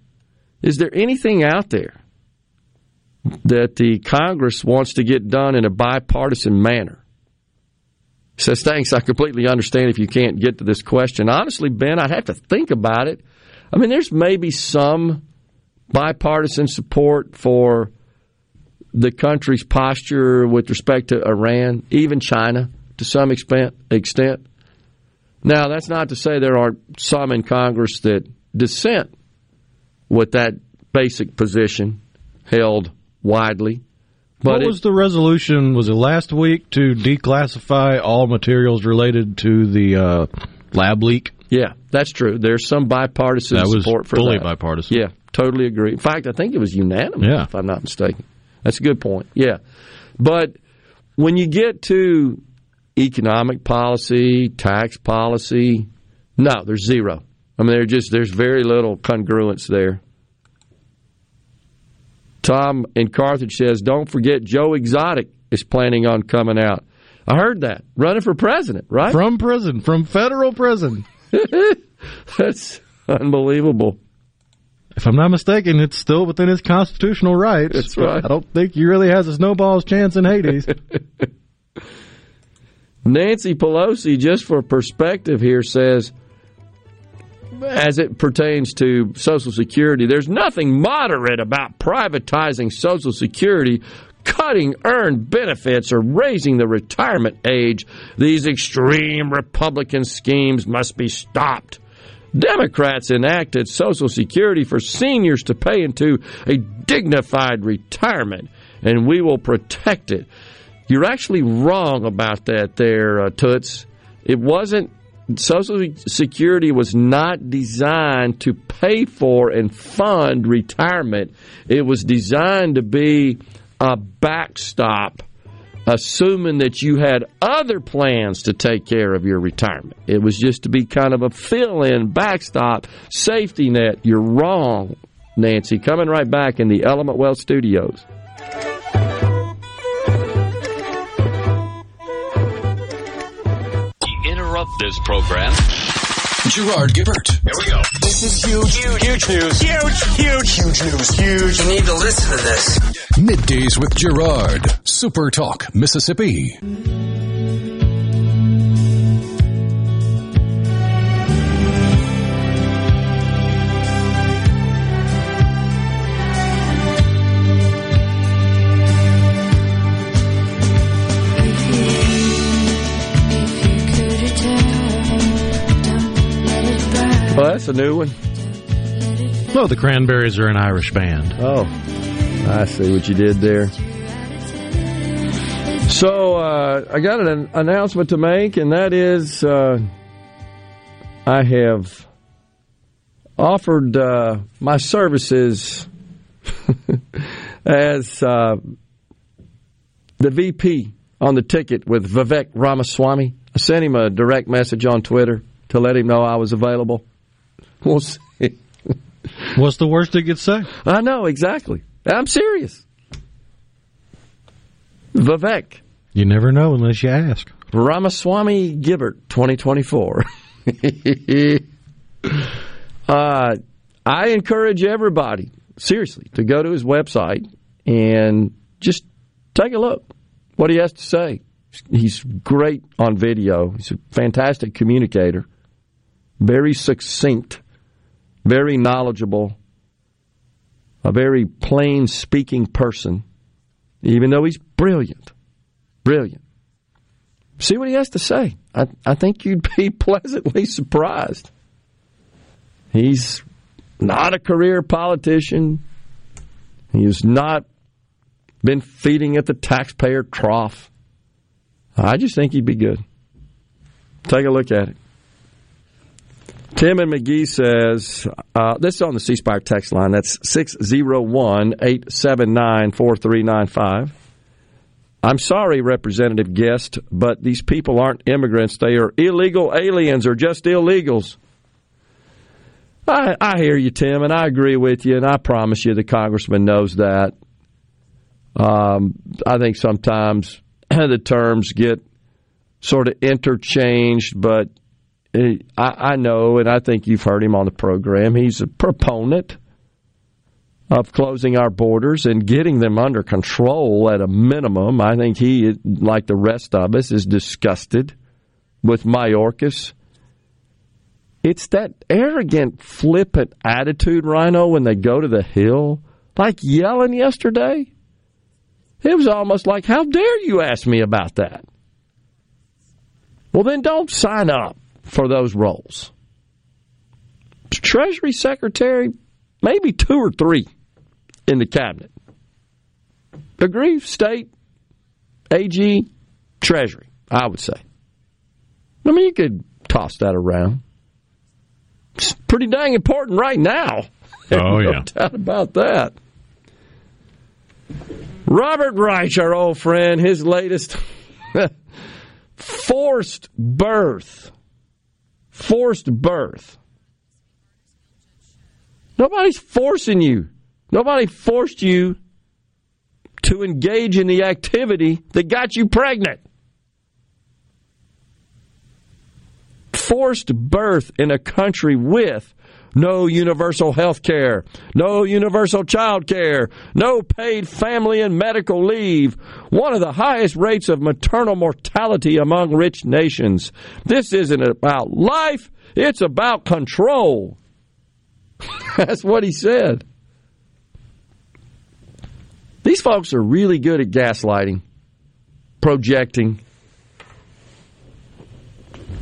Is there anything out there that the Congress wants to get done in a bipartisan manner? Says, Thanks. I completely understand if you can't get to this question. Honestly, Ben, I'd have to think about it. I mean, there's maybe some bipartisan support for the country's posture with respect to Iran, even China to some extent. extent. Now, that's not to say there aren't some in Congress that dissent with that basic position held widely. But what it, was the resolution? Was it last week to declassify all materials related to the uh, lab leak? Yeah, that's true. There's some bipartisan that support for fully that. bipartisan. Yeah, totally agree. In fact, I think it was unanimous, Yeah. if I'm not mistaken. That's a good point. Yeah. But when you get to economic policy, tax policy, no, there's zero. I mean, there's just there's very little congruence there. Tom in Carthage says, "Don't forget Joe Exotic is planning on coming out." I heard that running for president, right? From prison, from federal prison. That's unbelievable. If I'm not mistaken, it's still within his constitutional rights. That's right. I don't think he really has a snowball's chance in Hades. Nancy Pelosi, just for perspective here, says, as it pertains to Social Security, there's nothing moderate about privatizing Social Security, cutting earned benefits, or raising the retirement age. These extreme Republican schemes must be stopped. Democrats enacted Social Security for seniors to pay into a dignified retirement, and we will protect it. You're actually wrong about that, there, uh, Toots. It wasn't. Social Security was not designed to pay for and fund retirement. It was designed to be a backstop, assuming that you had other plans to take care of your retirement. It was just to be kind of a fill in, backstop, safety net. You're wrong, Nancy. Coming right back in the Element Wealth Studios. Interrupt this program. Gerard Gibert. Here we go. This is huge, huge, huge news. Huge, huge, huge news. Huge. You need to listen to this. Middays with Gerard. Super Talk, Mississippi. This a new one? No, the Cranberries are an Irish band. Oh, I see what you did there. So uh, I got an announcement to make, and that is uh, I have offered uh, my services as uh, the VP on the ticket with Vivek Ramaswamy. I sent him a direct message on Twitter to let him know I was available. We'll see. What's the worst they could say? I know, exactly. I'm serious. Vivek. You never know unless you ask. Ramaswamy Gibert, 2024. uh, I encourage everybody, seriously, to go to his website and just take a look what he has to say. He's great on video. He's a fantastic communicator, very succinct, very knowledgeable, a very plain speaking person, even though he's brilliant. Brilliant. See what he has to say. I, I think you'd be pleasantly surprised. He's not a career politician. He has not been feeding at the taxpayer trough. I just think he'd be good. Take a look at it. Tim and Magee says, uh, this is on the C Spire text line. That's 601 879 4395. I'm sorry, Representative Guest, but these people aren't immigrants. They are illegal aliens or just illegals. I, I hear you, Tim, and I agree with you, and I promise you the congressman knows that. Um, I think sometimes the terms get sort of interchanged, but I, I know, and I think you've heard him on the program, he's a proponent of closing our borders and getting them under control at a minimum. I think he, like the rest of us, is disgusted with Mayorkas. It's that arrogant, flippant attitude, Rhino, when they go to the Hill, like yelling yesterday. It was almost like, how dare you ask me about that? Well, then don't sign up for those roles. Treasury Secretary, maybe two or three in the cabinet. Agree? State, AG, Treasury, I would say. I mean, you could toss that around. It's pretty dang important right now. Oh, no yeah. doubt about that. Robert Reich, our old friend, his latest forced birth. Forced birth. Nobody's forcing you. Nobody forced you to engage in the activity that got you pregnant. Forced birth in a country with no universal health care, no universal child care, no paid family and medical leave, one of the highest rates of maternal mortality among rich nations. This isn't about life, it's about control. That's what he said. These folks are really good at gaslighting, projecting.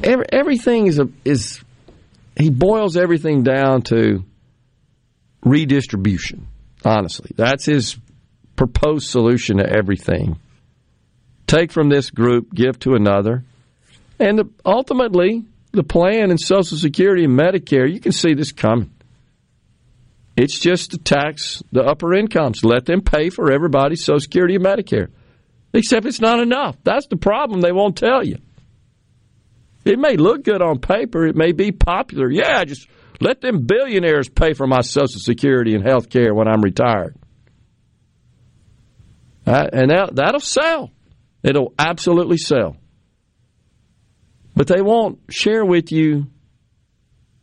Every, everything is a, is he boils everything down to redistribution. Honestly, that's his proposed solution to everything. Take from this group, give to another, and the, ultimately, the plan in Social Security and Medicare. You can see this coming. It's just to tax the upper incomes. Let them pay for everybody's Social Security and Medicare. Except it's not enough. That's the problem. They won't tell you. It may look good on paper. It may be popular. Yeah, just let them billionaires pay for my Social Security and health care when I'm retired. And that, that'll sell. It'll absolutely sell. But they won't share with you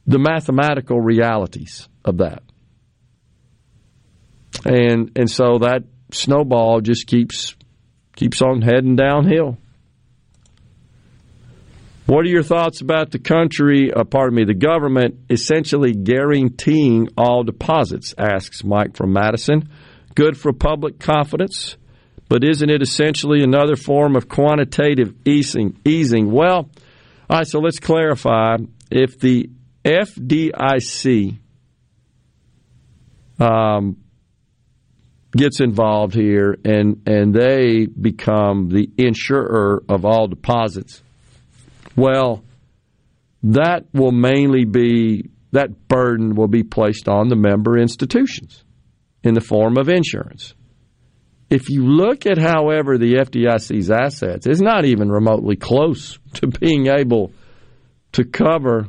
the mathematical realities of that. And and so that snowball just keeps keeps on heading downhill. What are your thoughts about the country, uh, pardon me, the government essentially guaranteeing all deposits? Asks Mike from Madison. Good for public confidence, but isn't it essentially another form of quantitative easing? easing? Well, all right, so let's clarify. If the FDIC um, gets involved here, and and they become the insurer of all deposits. Well, that will mainly be that burden will be placed on the member institutions in the form of insurance. If you look at, however, the FDIC's assets, it's not even remotely close to being able to cover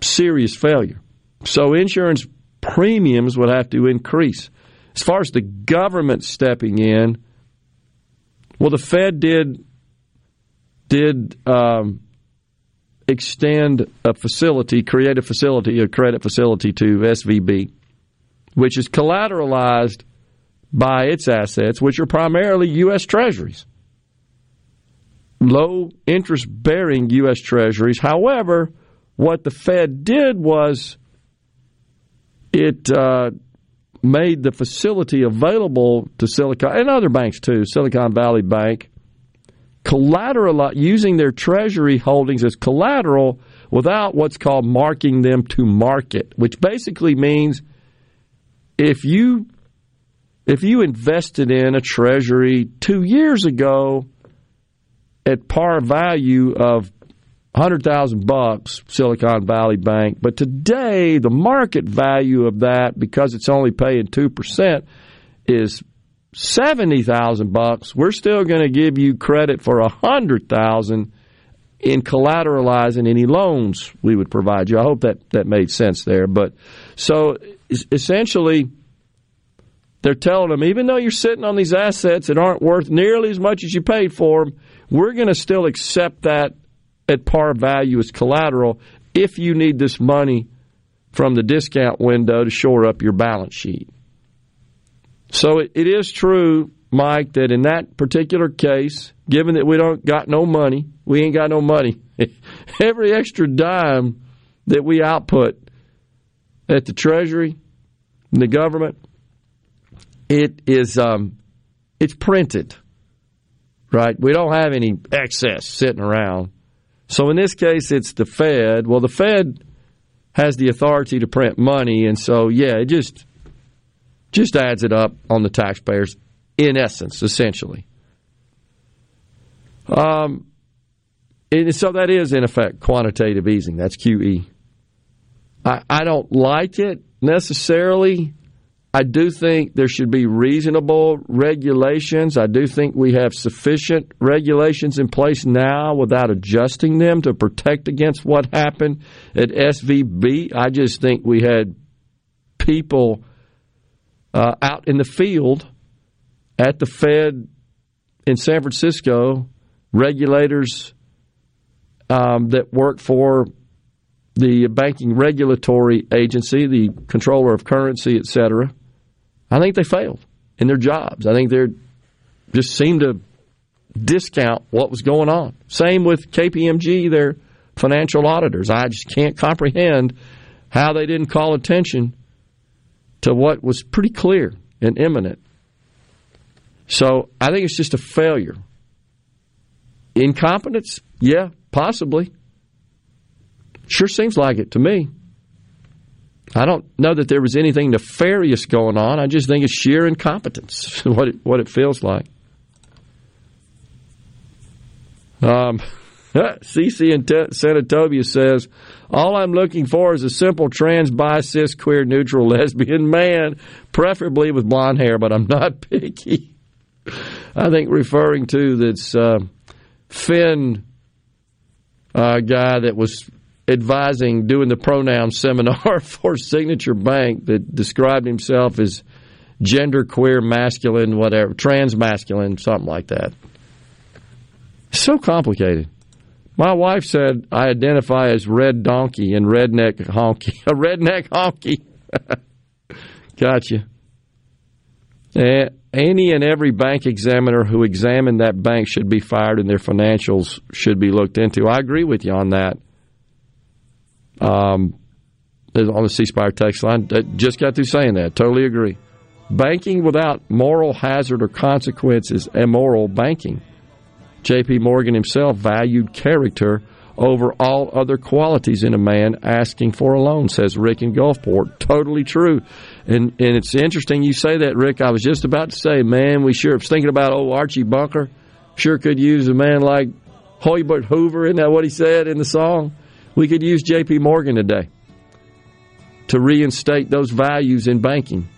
serious failure. So insurance premiums would have to increase. As far as the government stepping in, well, the Fed did did um, extend a facility, create a facility, a credit facility to SVB, which is collateralized by its assets, which are primarily U.S. Treasuries. Low interest bearing U.S. Treasuries. However, what the Fed did was it uh, made the facility available to Silicon and other banks too, Silicon Valley Bank, collateral using their treasury holdings as collateral without what's called marking them to market, which basically means if you if you invested in a treasury 2 years ago at par value of 100,000 bucks Silicon Valley Bank, but today the market value of that because it's only paying 2% is 70,000 bucks. We're still going to give you credit for a 100,000 in collateralizing any loans we would provide you. I hope that that made sense there, but so essentially they're telling them even though you're sitting on these assets that aren't worth nearly as much as you paid for them, we're going to still accept that at par value as collateral if you need this money from the discount window to shore up your balance sheet. So it, it is true, Mike, that in that particular case, given that we don't got no money, we ain't got no money. Every extra dime that we output at the Treasury, the government, it is um, it's printed, right? We don't have any excess sitting around. So in this case, it's the Fed. Well, the Fed has the authority to print money, and so yeah, it just just adds it up on the taxpayers. In essence, essentially. Um, and so that is in effect quantitative easing. That's QE. I, I don't like it necessarily. I do think there should be reasonable regulations. I do think we have sufficient regulations in place now without adjusting them to protect against what happened at SVB. I just think we had people uh, out in the field at the Fed in San Francisco, regulators um, that work for the banking regulatory agency, the controller of currency, et cetera I think they failed in their jobs. I think they just seemed to discount what was going on. Same with KPMG, their financial auditors. I just can't comprehend how they didn't call attention to what was pretty clear and imminent. So I think it's just a failure. Incompetence? Yeah, possibly. Sure seems like it to me. I don't know that there was anything nefarious going on. I just think it's sheer incompetence, what it, what it feels like. Um, CC in Senatobia says, All I'm looking for is a simple trans, bi, cis, queer, neutral, lesbian man, preferably with blonde hair, but I'm not picky. I think referring to this uh, Finn uh, guy that was advising doing the pronoun seminar for Signature Bank that described himself as gender queer, masculine, whatever, trans masculine, something like that. So complicated. My wife said I identify as red donkey and redneck honky. A redneck honky. gotcha. Any and every bank examiner who examined that bank should be fired and their financials should be looked into. I agree with you on that. Um, on the C Spire text line, just got through saying that. Totally agree. Banking without moral hazard or consequence is immoral banking. J.P. Morgan himself valued character over all other qualities in a man asking for a loan, says Rick in Gulfport. Totally true. And and it's interesting you say that, Rick. I was just about to say, man, we sure was thinking about old Archie Bunker. Sure could use a man like Hoybert Hoover, isn't that what he said in the song? We could use JP Morgan today to reinstate those values in banking.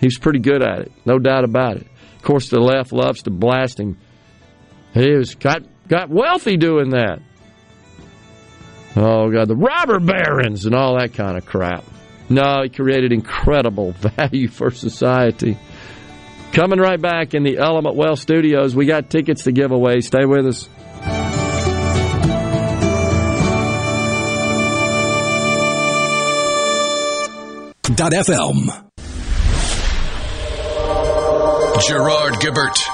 He's pretty good at it, no doubt about it. Of course, the left loves to blast him. He was got got wealthy doing that. Oh God, the robber barons and all that kind of crap. No, he created incredible value for society. Coming right back in the Element Wealth studios, we got tickets to give away. Stay with us. FM. Gerard Gibert.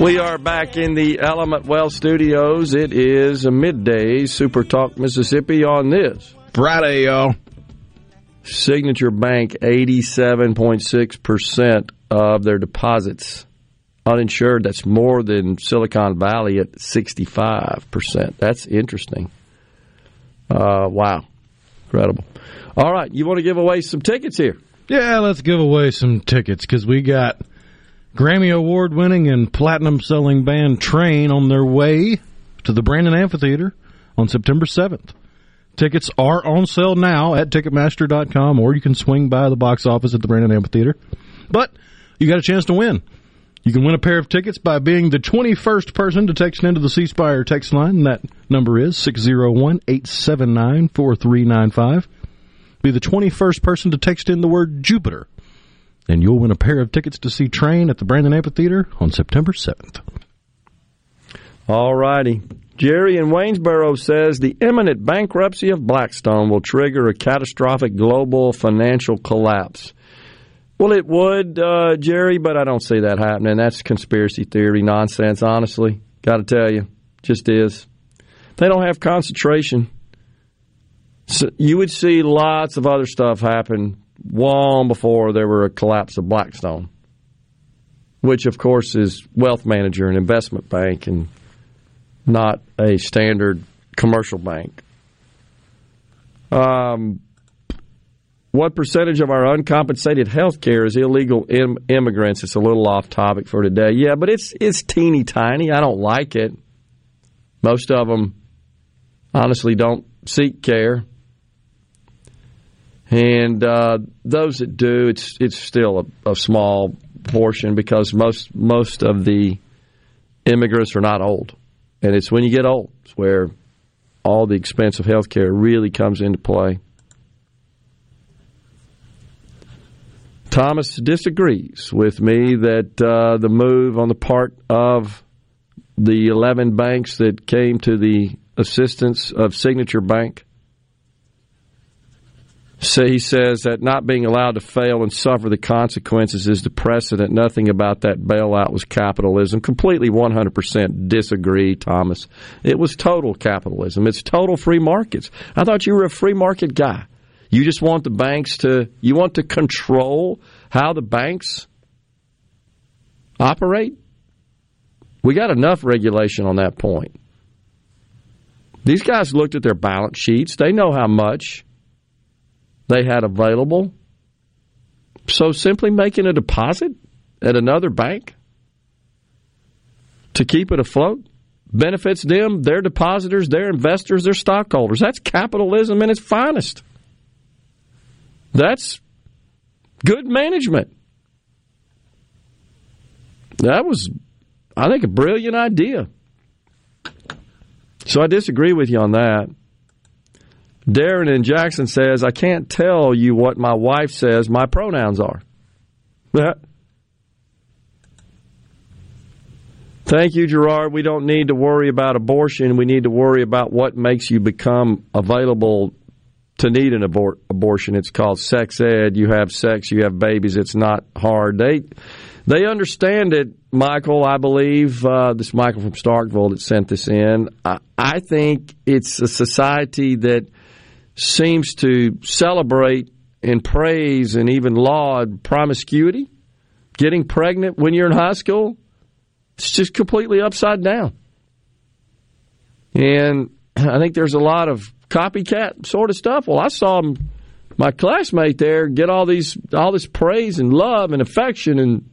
We are back in the Element Wealth studios. It is a midday Super Talk Mississippi on this Friday, y'all. Signature Bank, 87.6% of their deposits uninsured. That's more than Silicon Valley at 65%. That's interesting. Uh, wow. Incredible. All right. You want to give away some tickets here? Yeah, let's give away some tickets because we got Grammy Award winning and platinum selling band Train on their way to the Brandon Amphitheater on September 7th. Tickets are on sale now at Ticketmaster.com or you can swing by the box office at the Brandon Amphitheater. But you got a chance to win. You can win a pair of tickets by being the 21st person to text into the C Spire text line, and that number is 601 879 4395. Be the 21st person to text in the word Jupiter, and you'll win a pair of tickets to see Train at the Brandon Amphitheater on September 7th. All righty. Jerry in Waynesboro says the imminent bankruptcy of Blackstone will trigger a catastrophic global financial collapse. Well, it would, uh, Jerry, but I don't see that happening. That's conspiracy theory nonsense, honestly. Got to tell you. Just is. They don't have concentration. So you would see lots of other stuff happen long before there were a collapse of Blackstone, which, of course, is wealth manager and investment bank and not a standard commercial bank. Um, what percentage of our uncompensated health care is illegal Im- immigrants? It's a little off topic for today. Yeah, but it's it's teeny tiny. I don't like it. Most of them honestly don't seek care, and uh, those that do, it's it's still a, a small portion because most most of the immigrants are not old, and it's when you get old it's where all the expense of health care really comes into play. Thomas disagrees with me that uh, the move on the part of the 11 banks that came to the assistance of Signature Bank. So he says that not being allowed to fail and suffer the consequences is the precedent. Nothing about that bailout was capitalism. Completely 100% disagree, Thomas. It was total capitalism. It's total free markets. I thought you were a free market guy. You just want the banks to, you want to control how the banks operate? We got enough regulation on that point. These guys looked at their balance sheets. They know how much they had available. So simply making a deposit at another bank to keep it afloat benefits them, their depositors, their investors, their stockholders. That's capitalism in its finest. That's good management. That was, I think, a brilliant idea. So I disagree with you on that. Darren in Jackson says, I can't tell you what my wife says my pronouns are. Thank you, Gerard. We don't need to worry about abortion. We need to worry about what makes you become available to need an abor- abortion. It's called sex ed. You have sex, you have babies. It's not hard. They they understand it, Michael. I believe uh, this Michael from Starkville that sent this in. I, I think it's a society that seems to celebrate and praise and even laud promiscuity, getting pregnant when you're in high school. It's just completely upside down. And I think there's a lot of copycat sort of stuff. Well, I saw my classmate there get all these all this praise and love and affection and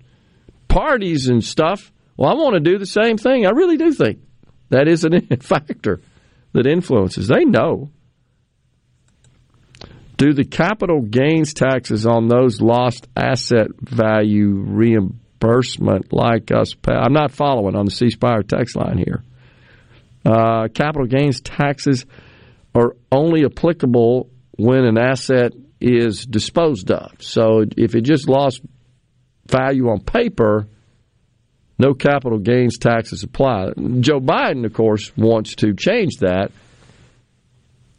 parties and stuff. Well, I want to do the same thing. I really do think that is a factor that influences. They know. Do the capital gains taxes on those lost asset value reimbursement like us pay? I'm not following on the C Spire text line here. Uh, capital gains taxes are only applicable when an asset is disposed of. So if it just lost value on paper, no capital gains taxes apply. Joe Biden, of course, wants to change that.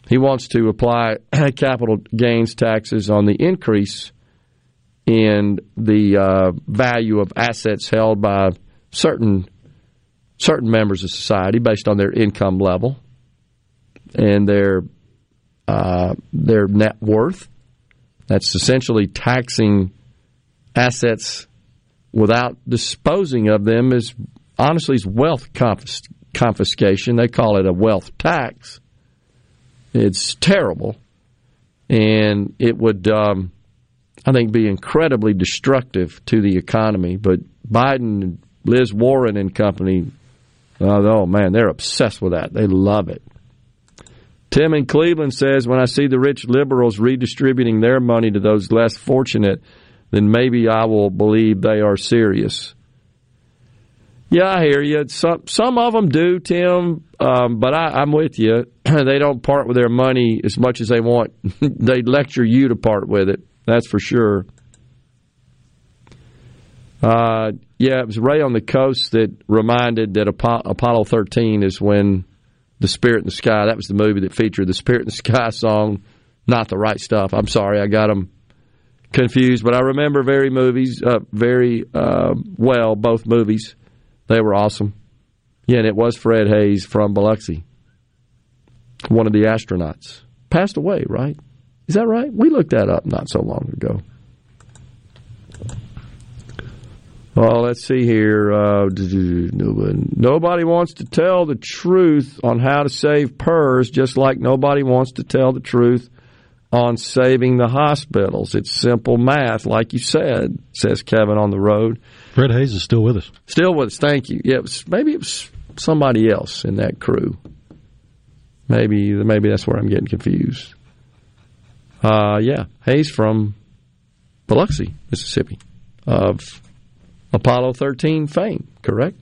He wants to apply capital gains taxes on the increase in the uh, value of assets held by certain certain members of society based on their income level and their uh, their net worth. That's essentially taxing assets without disposing of them is honestly is wealth confis- confiscation. They call it a wealth tax. It's terrible, and it would, um, I think, be incredibly destructive to the economy. But Biden, Liz Warren, and company, oh man, they're obsessed with that. They love it. Tim in Cleveland says, when I see the rich liberals redistributing their money to those less fortunate, then maybe I will believe they are serious. Yeah, I hear you. Some some of them do, Tim, um, but I, I'm with you. they don't part with their money as much as they want. they lecture you to part with it. That's for sure. Uh, yeah, it was Ray on the Coast that reminded that Apollo 13 is when the Spirit in the Sky. That was the movie that featured the Spirit in the Sky song. Not the right stuff. I'm sorry, I got them confused, but I remember very movies, uh, very uh, well both movies. They were awesome. Yeah, and it was Fred Haise from Biloxi, one of the astronauts. Passed away, right? Is that right? We looked that up not so long ago. Well, let's see here. Uh, nobody wants to tell the truth on how to save PERS, just like nobody wants to tell the truth on saving the hospitals. It's simple math, like you said, says Kevin on the road. Fred Haise is still with us. Still with us. Thank you. Yeah, it was, maybe it was somebody else in that crew. Maybe maybe that's where I'm getting confused. Uh, yeah, Haise from Biloxi, Mississippi, of Apollo 13 fame, correct?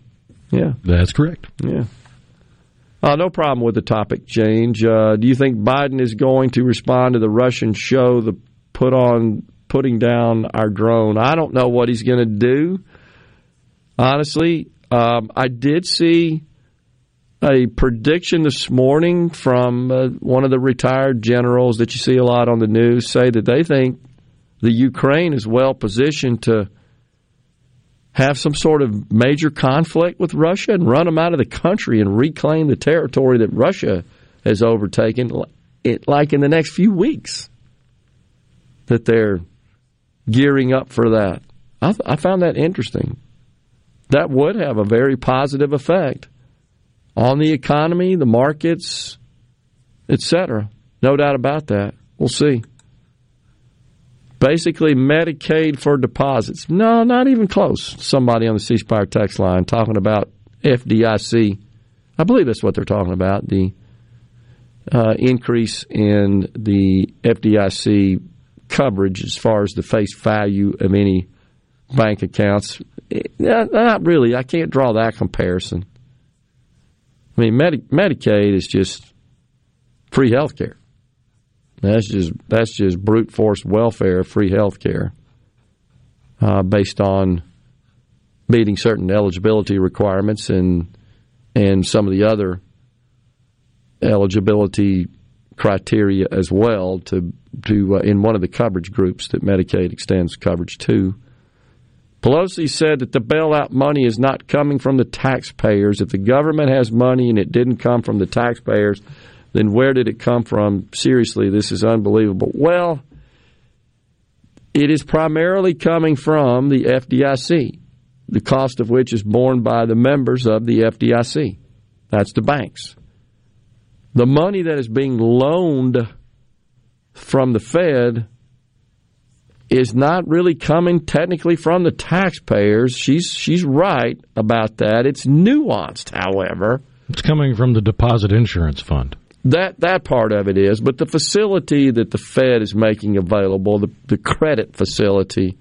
Yeah. That's correct. Yeah. Uh, no problem with the topic change. Uh, do you think Biden is going to respond to the Russian show, the put on putting down our drone? I don't know what he's going to do. Honestly, um, I did see a prediction this morning from uh, one of the retired generals that you see a lot on the news say that they think the Ukraine is well positioned to have some sort of major conflict with Russia and run them out of the country and reclaim the territory that Russia has overtaken, like in the next few weeks, that they're gearing up for that. I, I found that interesting. That would have a very positive effect on the economy, the markets, etc. No doubt about that. We'll see basically Medicaid for deposits. No, not even close. Somebody on the C Spire text line talking about FDIC. I believe that's what they're talking about the uh, increase in the FDIC coverage as far as the face value of any bank accounts. Not really. I can't draw that comparison. I mean, Medi- Medicaid is just free health care. That's just that's just brute force welfare, free health care, uh, based on meeting certain eligibility requirements and and some of the other eligibility criteria as well to to uh, in one of the coverage groups that Medicaid extends coverage to. Pelosi said that the bailout money is not coming from the taxpayers. If the government has money and it didn't come from the taxpayers, then where did it come from? Seriously, this is unbelievable. Well, it is primarily coming from the FDIC, the cost of which is borne by the members of the FDIC. That's the banks. The money that is being loaned from the Fed is not really coming technically from the taxpayers. She's she's right about that. It's nuanced, however. It's coming from the deposit insurance fund. That that part of it is, but the facility that the Fed is making available, the, the credit facility,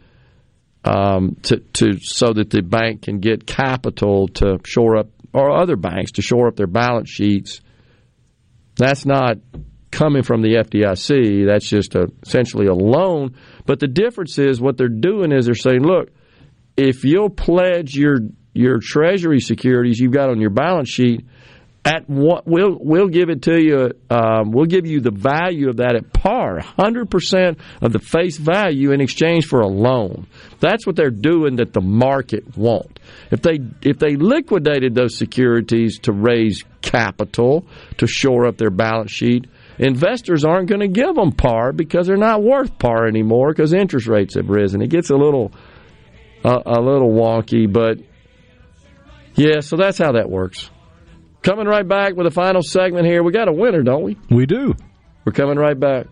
um, to to so that the bank can get capital to shore up, or other banks to shore up their balance sheets. That's not coming from the FDIC. That's just a, essentially a loan. But the difference is what they're doing is they're saying, look, if you'll pledge your your Treasury securities you've got on your balance sheet at what we'll we'll give it to you. Um, we'll give you the value of that at par, hundred percent of the face value in exchange for a loan. That's what they're doing that the market won't. If they if they liquidated those securities to raise capital to shore up their balance sheet, investors aren't going to give them par because they're not worth par anymore because interest rates have risen. It gets a little a little wonky, but yeah, so that's how that works. Coming right back with a final segment here. We got a winner, don't we? We do. We're coming right back.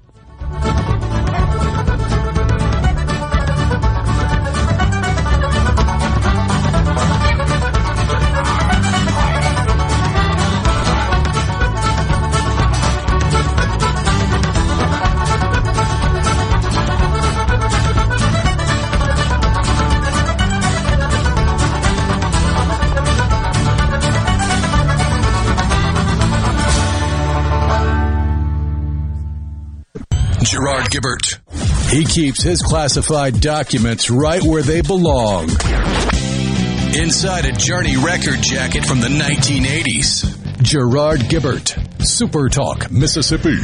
Gibert. He keeps his classified documents right where they belong. Inside a Journey record jacket from the 1980s. Gerard Gibert, Super Talk, Mississippi.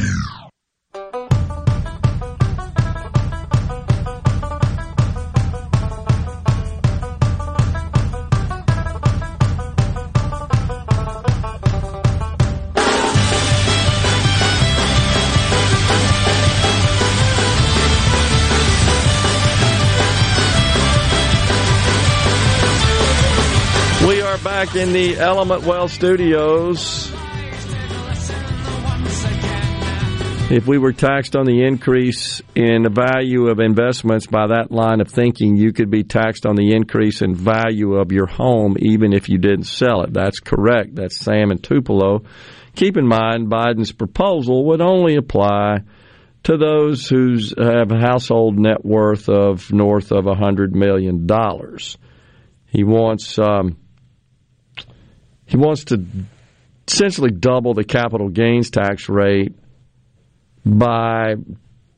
In the Element Wealth studios. If we were taxed on the increase in the value of investments by that line of thinking, you could be taxed on the increase in value of your home even if you didn't sell it. That's correct. That's Sam and Tupelo. Keep in mind, Biden's proposal would only apply to those who have a household net worth of north of $100 million. He wants um, he wants to essentially double the capital gains tax rate by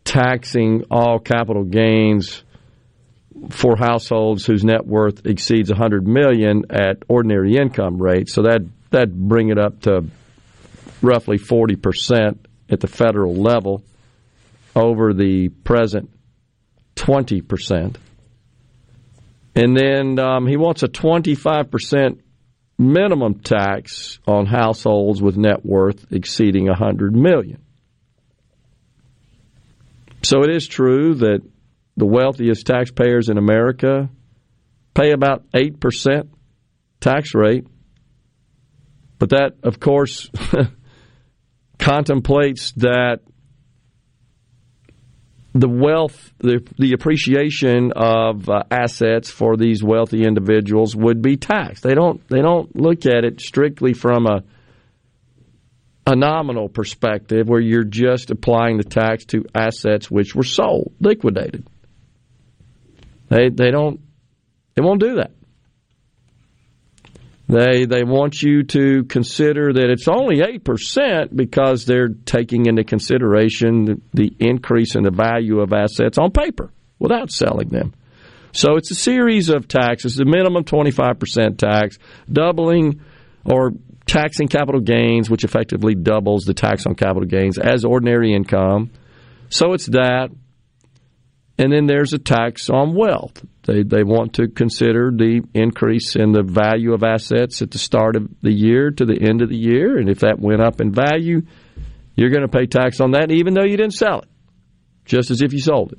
taxing all capital gains for households whose net worth exceeds 100 million at ordinary income rates. So that that bring it up to roughly 40 percent at the federal level over the present 20 percent. And then um, he wants a 25 percent minimum tax on households with net worth exceeding 100 million. So it is true that the wealthiest taxpayers in America pay about 8% tax rate. But that, of course, contemplates that the wealth, the, the appreciation of uh, assets for these wealthy individuals would be taxed. They don't they don't look at it strictly from a a nominal perspective where you're just applying the tax to assets which were sold, liquidated. They they don't they won't do that. They they want you to consider that it's only eight percent because they're taking into consideration the, the increase in the value of assets on paper without selling them. So it's a series of taxes, the minimum 25% tax, doubling or taxing capital gains, which effectively doubles the tax on capital gains as ordinary income. So it's that. And then there's a tax on wealth. They, they want to consider the increase in the value of assets at the start of the year to the end of the year. And if that went up in value, you're going to pay tax on that even though you didn't sell it, just as if you sold it,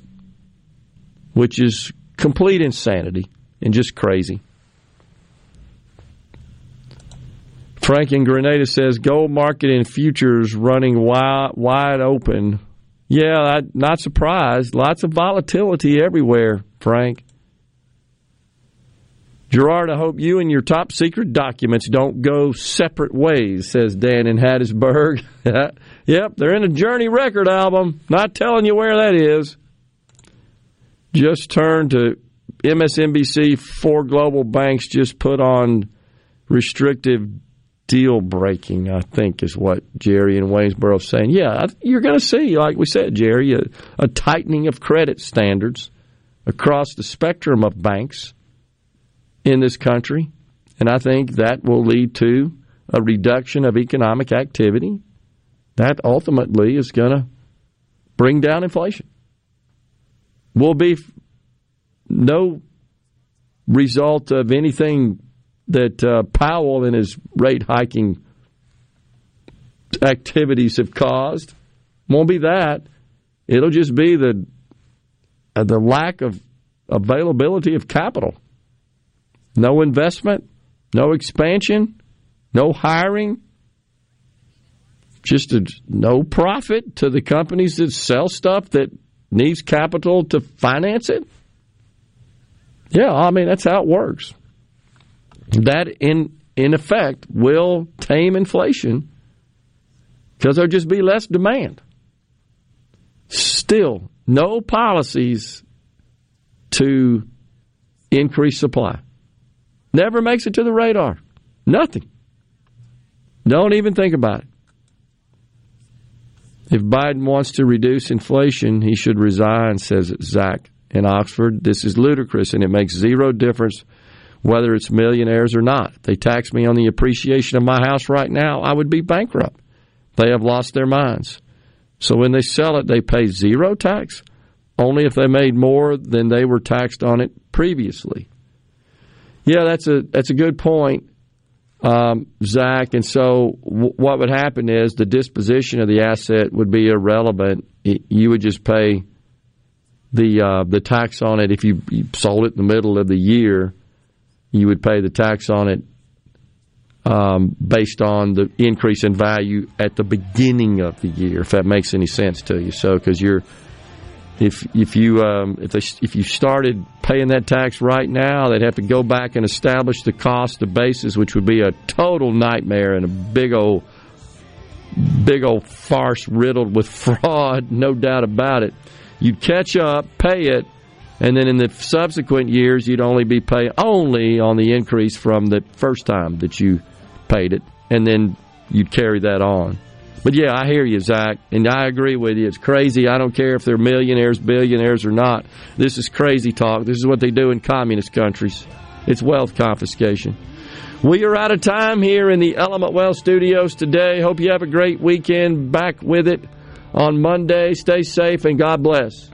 which is complete insanity and just crazy. Frank in Grenada says gold market and futures running wide, wide open. Yeah, I, not surprised. Lots of volatility everywhere, Frank. Gerard, I hope you and your top secret documents don't go separate ways, says Dan in Hattiesburg. yep, they're in a Journey record album. Not telling you where that is. Just turn to MSNBC. Four global banks just put on restrictive deal breaking, I think, is what Jerry in Waynesboro is saying. Yeah, you're going to see, like we said, Jerry, a, a tightening of credit standards across the spectrum of banks in this country. And I think that will lead to a reduction of economic activity. That ultimately is going to bring down inflation. Will be no result of anything that uh, Powell and his rate hiking activities have caused. Won't be that. It'll just be the uh, the lack of availability of capital. No investment, no expansion, no hiring, just a, no profit to the companies that sell stuff that needs capital to finance it. Yeah, I mean that's how it works. That in in effect will tame inflation because there'll just be less demand. Still, no policies to increase supply. Never makes it to the radar. Nothing. Don't even think about it. If Biden wants to reduce inflation, he should resign, says Zach in Oxford. This is ludicrous, and it makes zero difference whether it's millionaires or not. If they tax me on the appreciation of my house right now, I would be bankrupt. They have lost their minds. So when they sell it, they pay zero tax, only if they made more than they were taxed on it previously. Yeah, that's a that's a good point, um, Zach. And so, w- what would happen is the disposition of the asset would be irrelevant. It, you would just pay the uh, the tax on it if you, you, sold it in the middle of the year. You would pay the tax on it um, based on the increase in value at the beginning of the year, if that makes any sense to you. So, because you're if if you um, if they if you started paying that tax right now, they'd have to go back and establish the cost, the basis, which would be a total nightmare and a big old big old farce riddled with fraud, no doubt about it. You'd catch up, pay it, and then in the subsequent years, you'd only be paid only on the increase from the first time that you paid it, and then you'd carry that on. But yeah, I hear you, Zach, and I agree with you. It's crazy. I don't care if they're millionaires, billionaires, or not. This is crazy talk. This is what they do in communist countries. It's wealth confiscation. We are out of time here in the Element Wealth studios today. Hope you have a great weekend. Back with it on Monday. Stay safe and God bless.